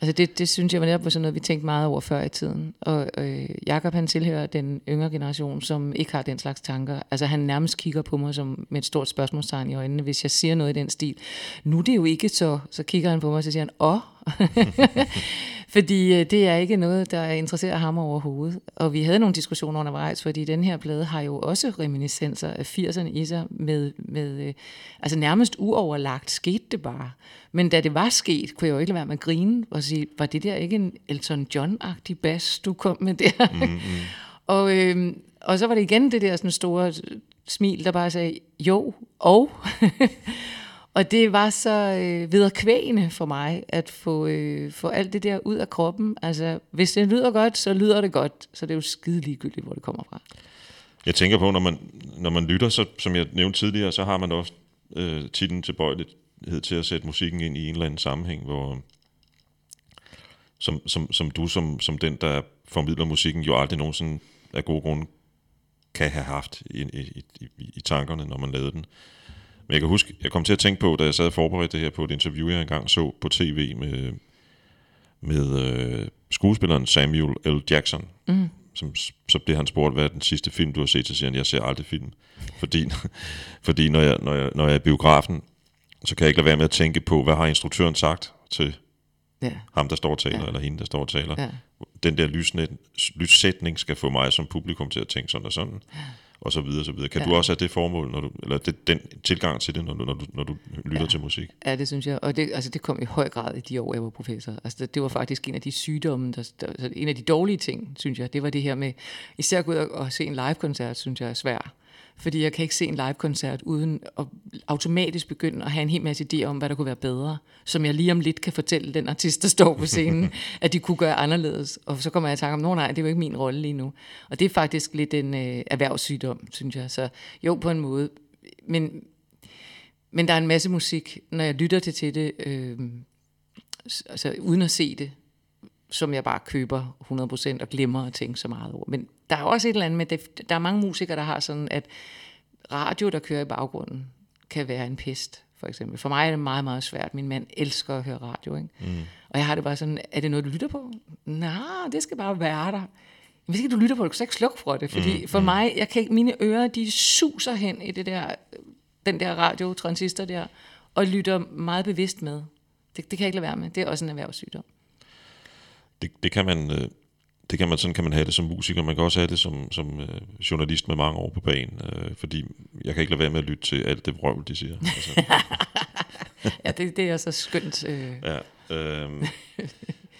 Altså det, det synes jeg var netop sådan noget, vi tænkte meget over før i tiden. Og øh, Jakob han tilhører den yngre generation, som ikke har den slags tanker. Altså han nærmest kigger på mig som med et stort spørgsmålstegn i øjnene, hvis jeg siger noget i den stil. Nu er det jo ikke så, så kigger han på mig, og så siger han, åh. fordi øh, det er ikke noget, der interesserer ham overhovedet. Og vi havde nogle diskussioner undervejs, fordi den her plade har jo også reminiscenser af 80'erne i sig, med, med øh, altså nærmest uoverlagt skete det bare. Men da det var sket, kunne jeg jo ikke lade være med at grine og sige, var det der ikke en Elton John-agtig bas, du kom med der? Mm-hmm. og, øh, og så var det igen det der sådan store smil, der bare sagde, jo, og... Og det var så øh, vederkvægende for mig at få, øh, få alt det der ud af kroppen. Altså, hvis det lyder godt, så lyder det godt. Så det er jo skide ligegyldigt, hvor det kommer fra. Jeg tænker på, når man, når man lytter, så, som jeg nævnte tidligere, så har man også øh, tit en tilbøjelighed til at sætte musikken ind i en eller anden sammenhæng, hvor som, som, som du, som, som den, der formidler musikken, jo aldrig nogensinde af gode grunde kan have haft i, i, i, i tankerne, når man lavede den. Men jeg kan huske, jeg kom til at tænke på, da jeg sad og forberedte det her på et interview, jeg engang så på tv med, med øh, skuespilleren Samuel L. Jackson. Mm. Som, så bliver han spurgt, hvad er den sidste film, du har set? Så siger han, jeg ser aldrig film. Fordi, fordi når, jeg, når, jeg, når jeg er i biografen, så kan jeg ikke lade være med at tænke på, hvad har instruktøren sagt til Ja. ham, der står og taler, Ja. ja. eller hende, der står og taler. Ja. Den der lysnet, lyssætning skal få mig som publikum til at tænke sådan og sådan, og så videre, så videre. Kan Ja. du også have det formål, når du, eller det, den tilgang til det, når du, når du, når du lytter Ja. til musik? Ja, det synes jeg. Og det, altså, det kom i høj grad i de år, jeg var professor. Altså, det, det var faktisk en af de sygdomme, der, der, altså, en af de dårlige ting, synes jeg. Det var det her med, især at gå ud og, og se en live-koncert, synes jeg er svær. Fordi jeg kan ikke se en live-koncert uden at automatisk begynde at have en hel masse idéer om, hvad der kunne være bedre. Som jeg lige om lidt kan fortælle den artist, der står på scenen, at de kunne gøre anderledes. Og så kommer jeg i tanke om, nej, nej, det er jo ikke min rolle lige nu. Og det er faktisk lidt en øh, erhvervssygdom, synes jeg. Så jo, på en måde. Men, men der er en masse musik, når jeg lytter til, til det, øh, altså uden at se det, som jeg bare køber 100% og glemmer at tænke så meget over. Men der er også et eller andet med, det, der er mange musikere, der har sådan, at radio, der kører i baggrunden, kan være en pest, for eksempel. For mig er det meget, meget svært. Min mand elsker at høre radio, ikke? Mm. Og jeg har det bare sådan, er det noget, du lytter på? Nej, det skal bare være der. Hvis ikke du lytter på det, kan du ikke slukke for det. Fordi mm. for mig, jeg kan ikke, mine ører, de suser hen i det der, den der radiotransistor der, og lytter meget bevidst med. Det, det kan jeg ikke lade være med. Det er også en erhvervssygdom. Det, det kan man... Det kan man sådan kan man have det som musiker, man kan også have det som, som øh, journalist med mange år på banen, øh, fordi jeg kan ikke lade være med at lytte til alt det vrøvl, de siger. Altså. ja, det, det er så skønt. Øh. Ja, øh,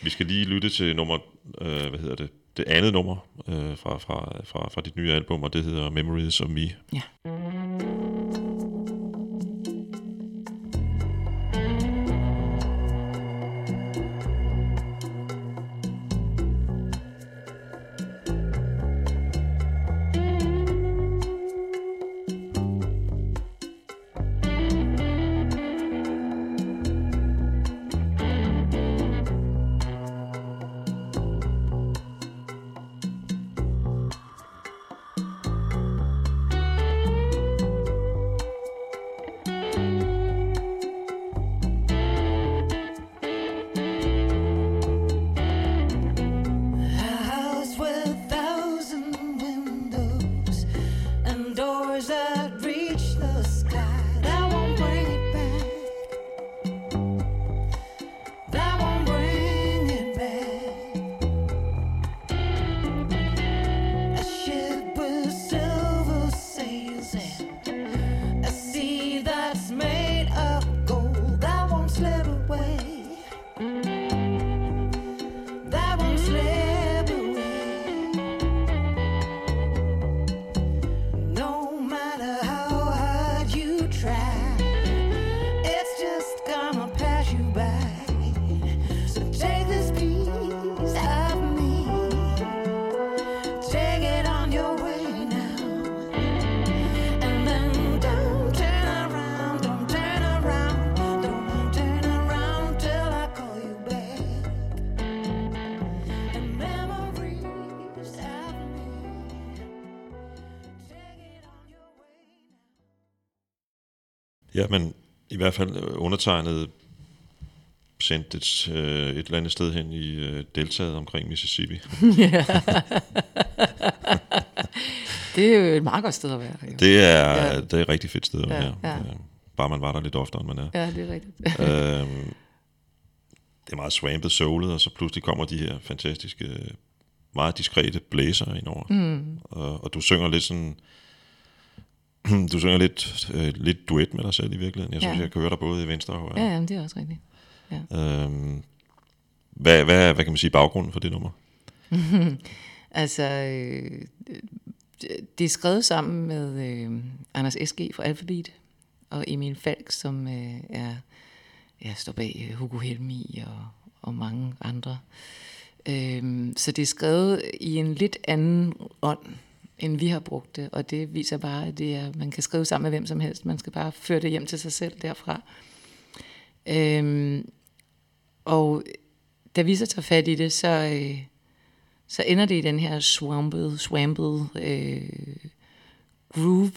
vi skal lige lytte til nummer, øh, hvad hedder det, det andet nummer øh, fra, fra, fra, fra dit nye album, og det hedder Memories of Me. Ja. Men i hvert fald øh, undertegnet sendt et, øh, et eller andet sted hen i øh, deltaget omkring Mississippi. det er jo et meget godt sted at være. Jo. Det er, ja. det er et rigtig fedt sted at være. Ja, ja. Øh, bare man var der lidt oftere, end man er. Ja, det er rigtigt. øhm, det er meget swampet soulet, og så pludselig kommer de her fantastiske, meget diskrete blæser indover. Mm. Og, og du synger lidt sådan du synger lidt, øh, lidt duet med dig selv i virkeligheden. Jeg synes, ja. jeg kan høre dig både i venstre og højre. Ja, jamen, det er også rigtigt. Ja. Øhm, hvad, hvad, hvad kan man sige baggrunden for det nummer? altså, øh, det er skrevet sammen med øh, Anders S.G. fra Alphabet og Emil Falk, som øh, er, jeg står bag øh, Hugo Helmi og, og mange andre. Øh, så det er skrevet i en lidt anden ånd, end vi har brugt det. Og det viser bare, at det er, man kan skrive sammen med hvem som helst. Man skal bare føre det hjem til sig selv derfra. Øhm, og da vi så tager fat i det, så, øh, så ender det i den her swamped, swamped øh, groove.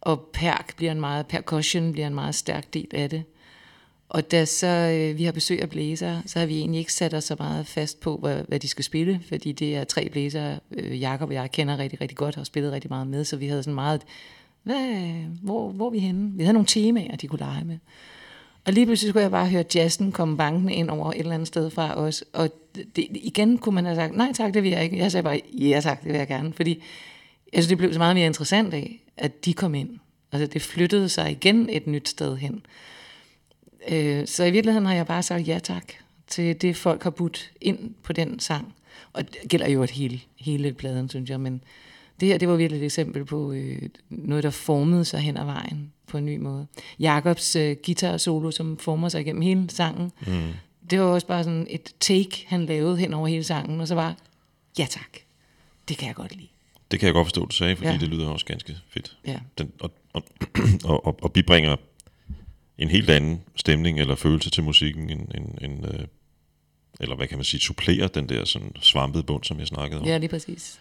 Og perk bliver en meget, percussion bliver en meget stærk del af det. Og da så øh, vi har besøg af blæser, så har vi egentlig ikke sat os så meget fast på, hvad, hvad de skal spille, fordi det er tre blæser, øh, Jakob og jeg kender rigtig, rigtig godt og har spillet rigtig meget med, så vi havde sådan meget, hvad, hvor, hvor er vi henne? Vi havde nogle temaer, de kunne lege med. Og lige pludselig skulle jeg bare høre jazzen komme bankende ind over et eller andet sted fra os. Og det, igen kunne man have sagt, nej tak, det vil jeg ikke. Jeg sagde bare, ja tak, det vil jeg gerne. Fordi jeg synes, det blev så meget mere interessant af, at de kom ind. Altså det flyttede sig igen et nyt sted hen. Øh, så i virkeligheden har jeg bare sagt ja tak til det, folk har budt ind på den sang. Og det gælder jo et hele, hele pladen, synes jeg, men Det her, det var virkelig et eksempel på øh, noget, der formede sig hen ad vejen på en ny måde. Jakobs øh, guitar solo, som former sig igennem hele sangen, mm. det var også bare sådan et take, han lavede hen over hele sangen, og så var, ja tak, det kan jeg godt lide. Det kan jeg godt forstå, du sagde, fordi ja. Det lyder også ganske fedt. Ja. Den, og, og, og, og, og bibringer en helt anden stemning eller følelse til musikken, end, end, end, øh, eller hvad kan man sige, supplerer den der sådan svampede bund, som jeg snakkede om, Ja, lige præcis.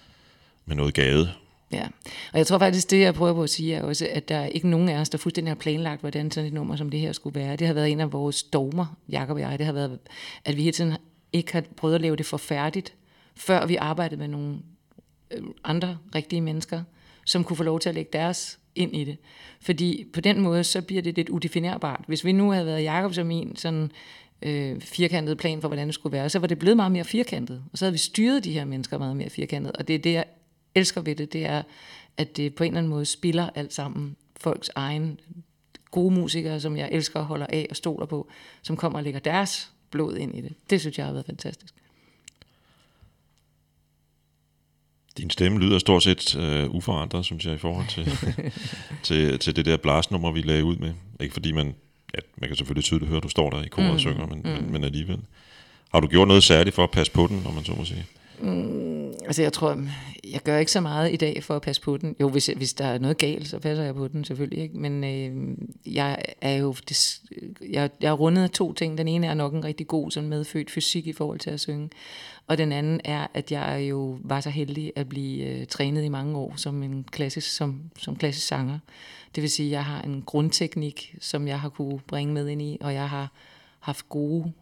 med noget gade. Ja, og jeg tror faktisk, det jeg prøver på at sige er også, at der er ikke nogen af os, der fuldstændig har planlagt, hvordan sådan et nummer som det her skulle være. Det har været en af vores dogmer, Jacob og jeg, det har været, at vi hele tiden ikke har prøvet at lave det for færdigt, før vi arbejdede med nogle øh, andre rigtige mennesker, som kunne få lov til at lægge deres ind i det. Fordi på den måde, så bliver det lidt udefinerbart. Hvis vi nu havde været Jacob som en sådan øh, firkantet plan for, hvordan det skulle være, så var det blevet meget mere firkantet. Og så havde vi styret de her mennesker meget mere firkantet. Og det er det, jeg elsker ved det, det er, at det på en eller anden måde spiller alt sammen folks egen gode musikere, som jeg elsker og holder af og stoler på, som kommer og lægger deres blod ind i det. Det synes jeg har været fantastisk. Din stemme lyder stort set øh, uforandret, synes jeg, i forhold til, til, til det der blasnummer, vi lagde ud med. Ikke fordi man, ja, man kan selvfølgelig tydeligt høre, at du står der i koret mm. og synger, men, mm. men, men alligevel. Har du gjort noget særligt for at passe på den, om man så må sige? Altså jeg tror, jeg gør ikke så meget i dag for at passe på den. Jo, hvis, hvis der er noget galt, så passer jeg på den selvfølgelig. Ikke? Men øh, jeg er jo des, jeg, jeg er rundet af to ting. Den ene er nok en rigtig god sådan medfødt fysik i forhold til at synge. Og den anden er, at jeg jo var så heldig at blive øh, trænet i mange år som en klassisk, som, som klassisk sanger. Det vil sige, at jeg har en grundteknik, som jeg har kunne bringe med ind i, og jeg har haft gode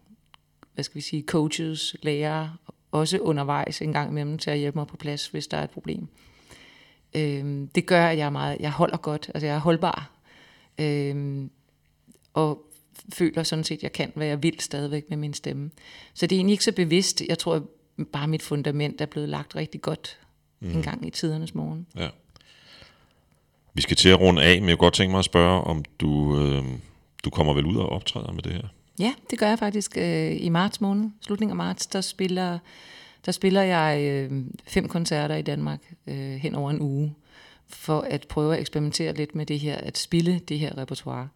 hvad skal vi sige, coaches, lærere, også undervejs en gang imellem til at hjælpe mig på plads, hvis der er et problem. Øhm, det gør, at jeg, er meget, jeg holder godt, altså jeg er holdbar, øhm, og føler sådan set, at jeg kan, hvad jeg vil stadigvæk med min stemme. Så det er egentlig ikke så bevidst. Jeg tror, bare mit fundament er blevet lagt rigtig godt mm. en gang i tidernes morgen. Ja. Vi skal til at runde af, men jeg kunne godt tænke mig at spørge, om du, øh, du kommer vel ud og optræder med det her? Ja, det gør jeg faktisk øh, i marts måned. Slutningen af marts, der spiller, der spiller jeg øh, fem koncerter i Danmark øh, hen over en uge, for at prøve at eksperimentere lidt med det her, at spille det her repertoire.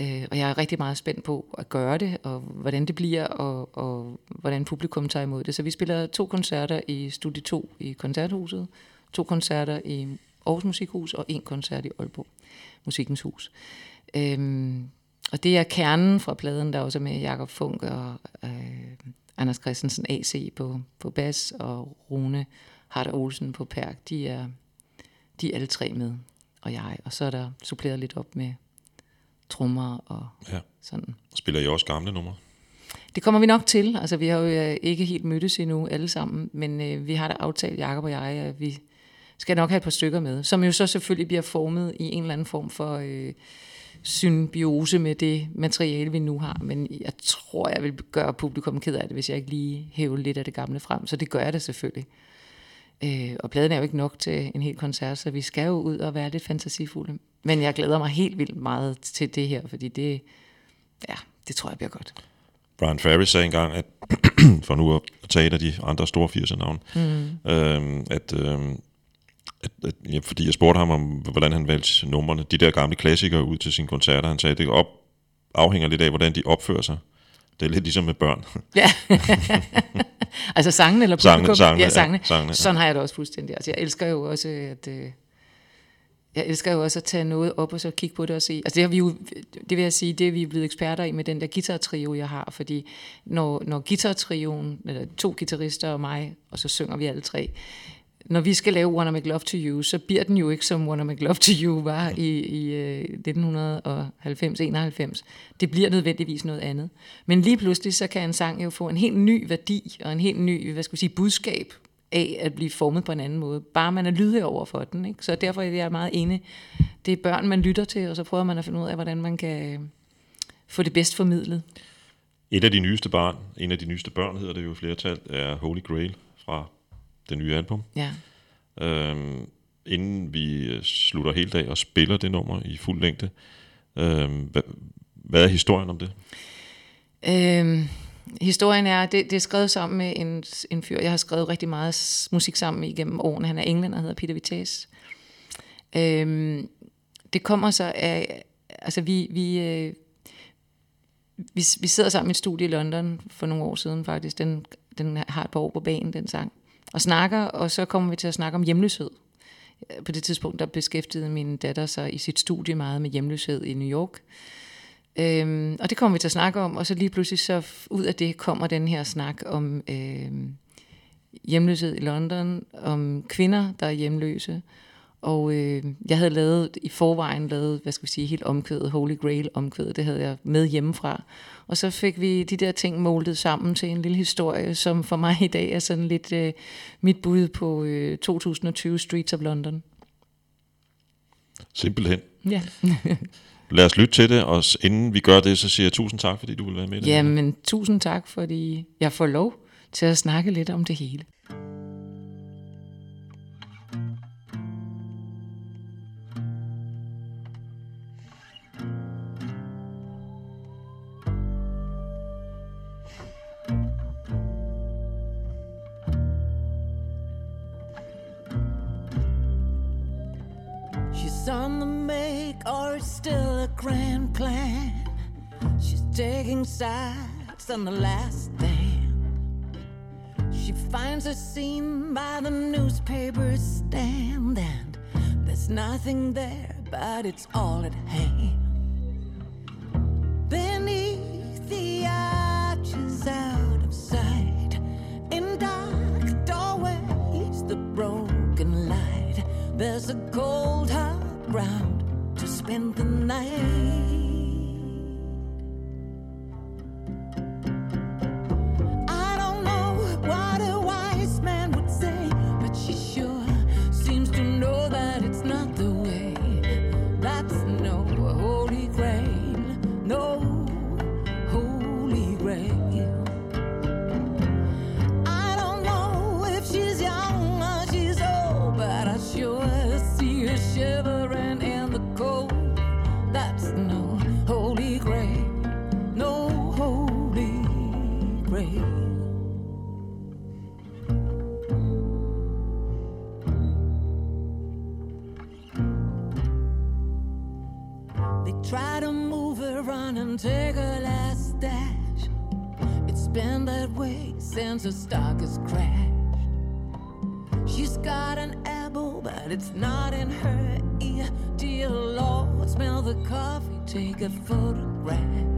Øh, og jeg er rigtig meget spændt på at gøre det, og hvordan det bliver, og, og hvordan publikum tager imod det. Så vi spiller to koncerter i Studie 2 i Koncerthuset, to koncerter i Aarhus Musikhus, og en koncert i Aalborg Musikkens Hus. Øhm, og det er kernen fra pladen, der også er med Jakob Funk og øh, Anders Christensen AC på, på bas, og Rune Harder Olsen på perk. De er, de er alle tre med, og jeg. Og så er der suppleret lidt op med trommer og Ja. sådan. Spiller I også gamle numre? Det kommer vi nok til. Altså, vi har jo øh, ikke helt mødtes endnu alle sammen, men øh, vi har da aftalt, Jakob og jeg, at vi skal nok have et par stykker med, som jo så selvfølgelig bliver formet i en eller anden form for øh, symbiose med det materiale, vi nu har. Men jeg tror, jeg vil gøre publikum ked af det, hvis jeg ikke lige hæver lidt af det gamle frem. Så det gør jeg da selvfølgelig. Øh, og pladen er jo ikke nok til en hel koncert, så vi skal jo ud og være lidt fantasifulde. Men jeg glæder mig helt vildt meget til det her, fordi det, ja, det tror jeg bliver godt. Brian Ferry sagde engang, at for nu at tage et af de andre store 80'er navne, mm. øhm, at, øhm, at, at ja, fordi jeg spurgte ham om, hvordan han valgte numrene, de der gamle klassikere ud til sine koncerter, han sagde, at det op, afhænger lidt af, hvordan de opfører sig. Det er lidt ligesom med børn. Ja. altså sangen eller Sangene, publikum? sangene, ja, sangene. ja, sangene, ja. Sådan har jeg det også fuldstændig. Altså, jeg elsker jo også at... Øh, jeg elsker jo også at tage noget op og så kigge på det og se. Altså det har vi jo, det vil jeg sige, det er vi blevet eksperter i med den der guitar-trio, jeg har. Fordi når, når guitar-trioen, eller to guitarister og mig, og så synger vi alle tre, når vi skal lave Wanna Make Love to You, så bliver den jo ikke som Wanna Make Love to You var i, i øh, 1990-91. Det bliver nødvendigvis noget andet. Men lige pludselig, så kan en sang jo få en helt ny værdi, og en helt ny, hvad skal vi sige, budskab af at blive formet på en anden måde. Bare man er lydhør over for den. Ikke? Så derfor er jeg meget enig. Det er børn, man lytter til, og så prøver man at finde ud af, hvordan man kan øh, få det bedst formidlet. Et af de nyeste barn, en af de nyeste børn hedder det jo i flertal, er Holy Grail fra det nye album. Ja. Øhm, inden vi øh, slutter helt af og spiller det nummer i fuld længde, øhm, hvad, hvad er historien om det? Øhm, historien er, det, det er skrevet sammen med en, en fyr, jeg har skrevet rigtig meget musik sammen med igennem årene. Han er englænder hedder Peter Vitesse. Øhm, det kommer så af, altså vi, vi, øh, vi, vi sidder sammen i et studie i London for nogle år siden faktisk. Den, den har et par år på banen, den sang. Og snakker, og så kommer vi til at snakke om hjemløshed. På det tidspunkt, der beskæftigede min datter sig i sit studie meget med hjemløshed i New York. Øhm, og det kommer vi til at snakke om, og så lige pludselig så ud af det kommer den her snak om øhm, hjemløshed i London, om kvinder, der er hjemløse. Og øh, jeg havde lavet i forvejen lavet, hvad skal vi sige, helt omkvædet, Holy Grail omkvædet, det havde jeg med hjemmefra. Og så fik vi de der ting moldet sammen til en lille historie, som for mig i dag er sådan lidt øh, mit bud på øh, 2020 Streets of London. Simpelthen. Ja. Lad os lytte til det, og inden vi gør det, så siger jeg tusind tak, fordi du vil være med. Jamen, tusind tak, fordi jeg får lov til at snakke lidt om det hele. A grand plan. She's taking sides on the last stand. She finds her seen by the newspaper stand, and there's nothing there, but it's all at hand. Beneath the arches out of sight, in dark doorways, the broken light, there's a cold hard ground spend the night. Take a photograph.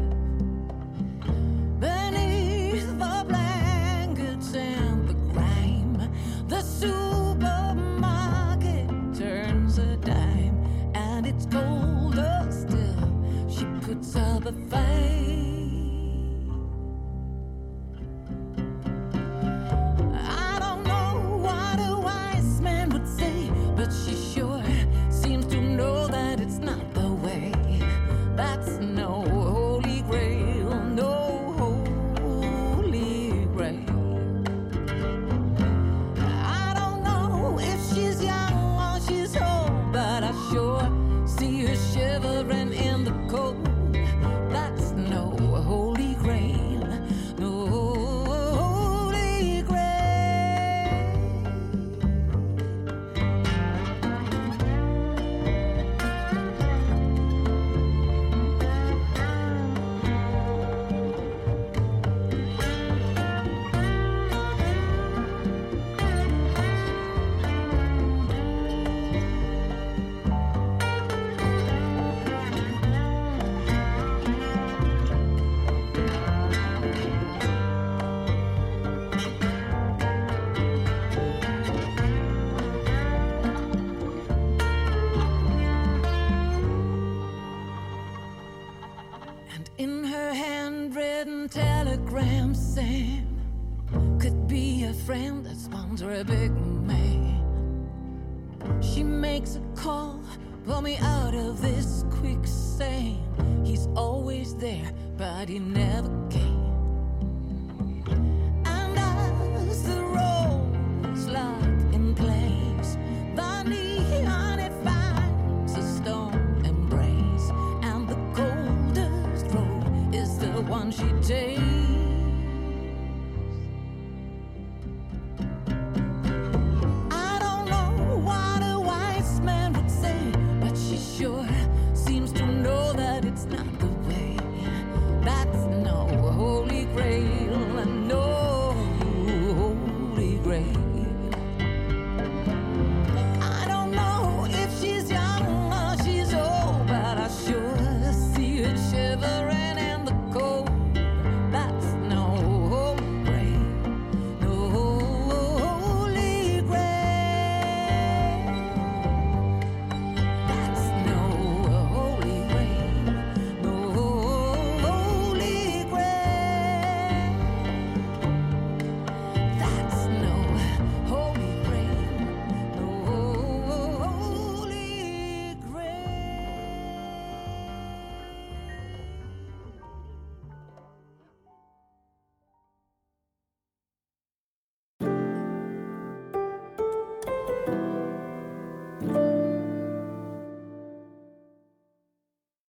Sam could be a friend that sponsor a big man. She makes a call, pull me out of this quicksand. He's always there, but he never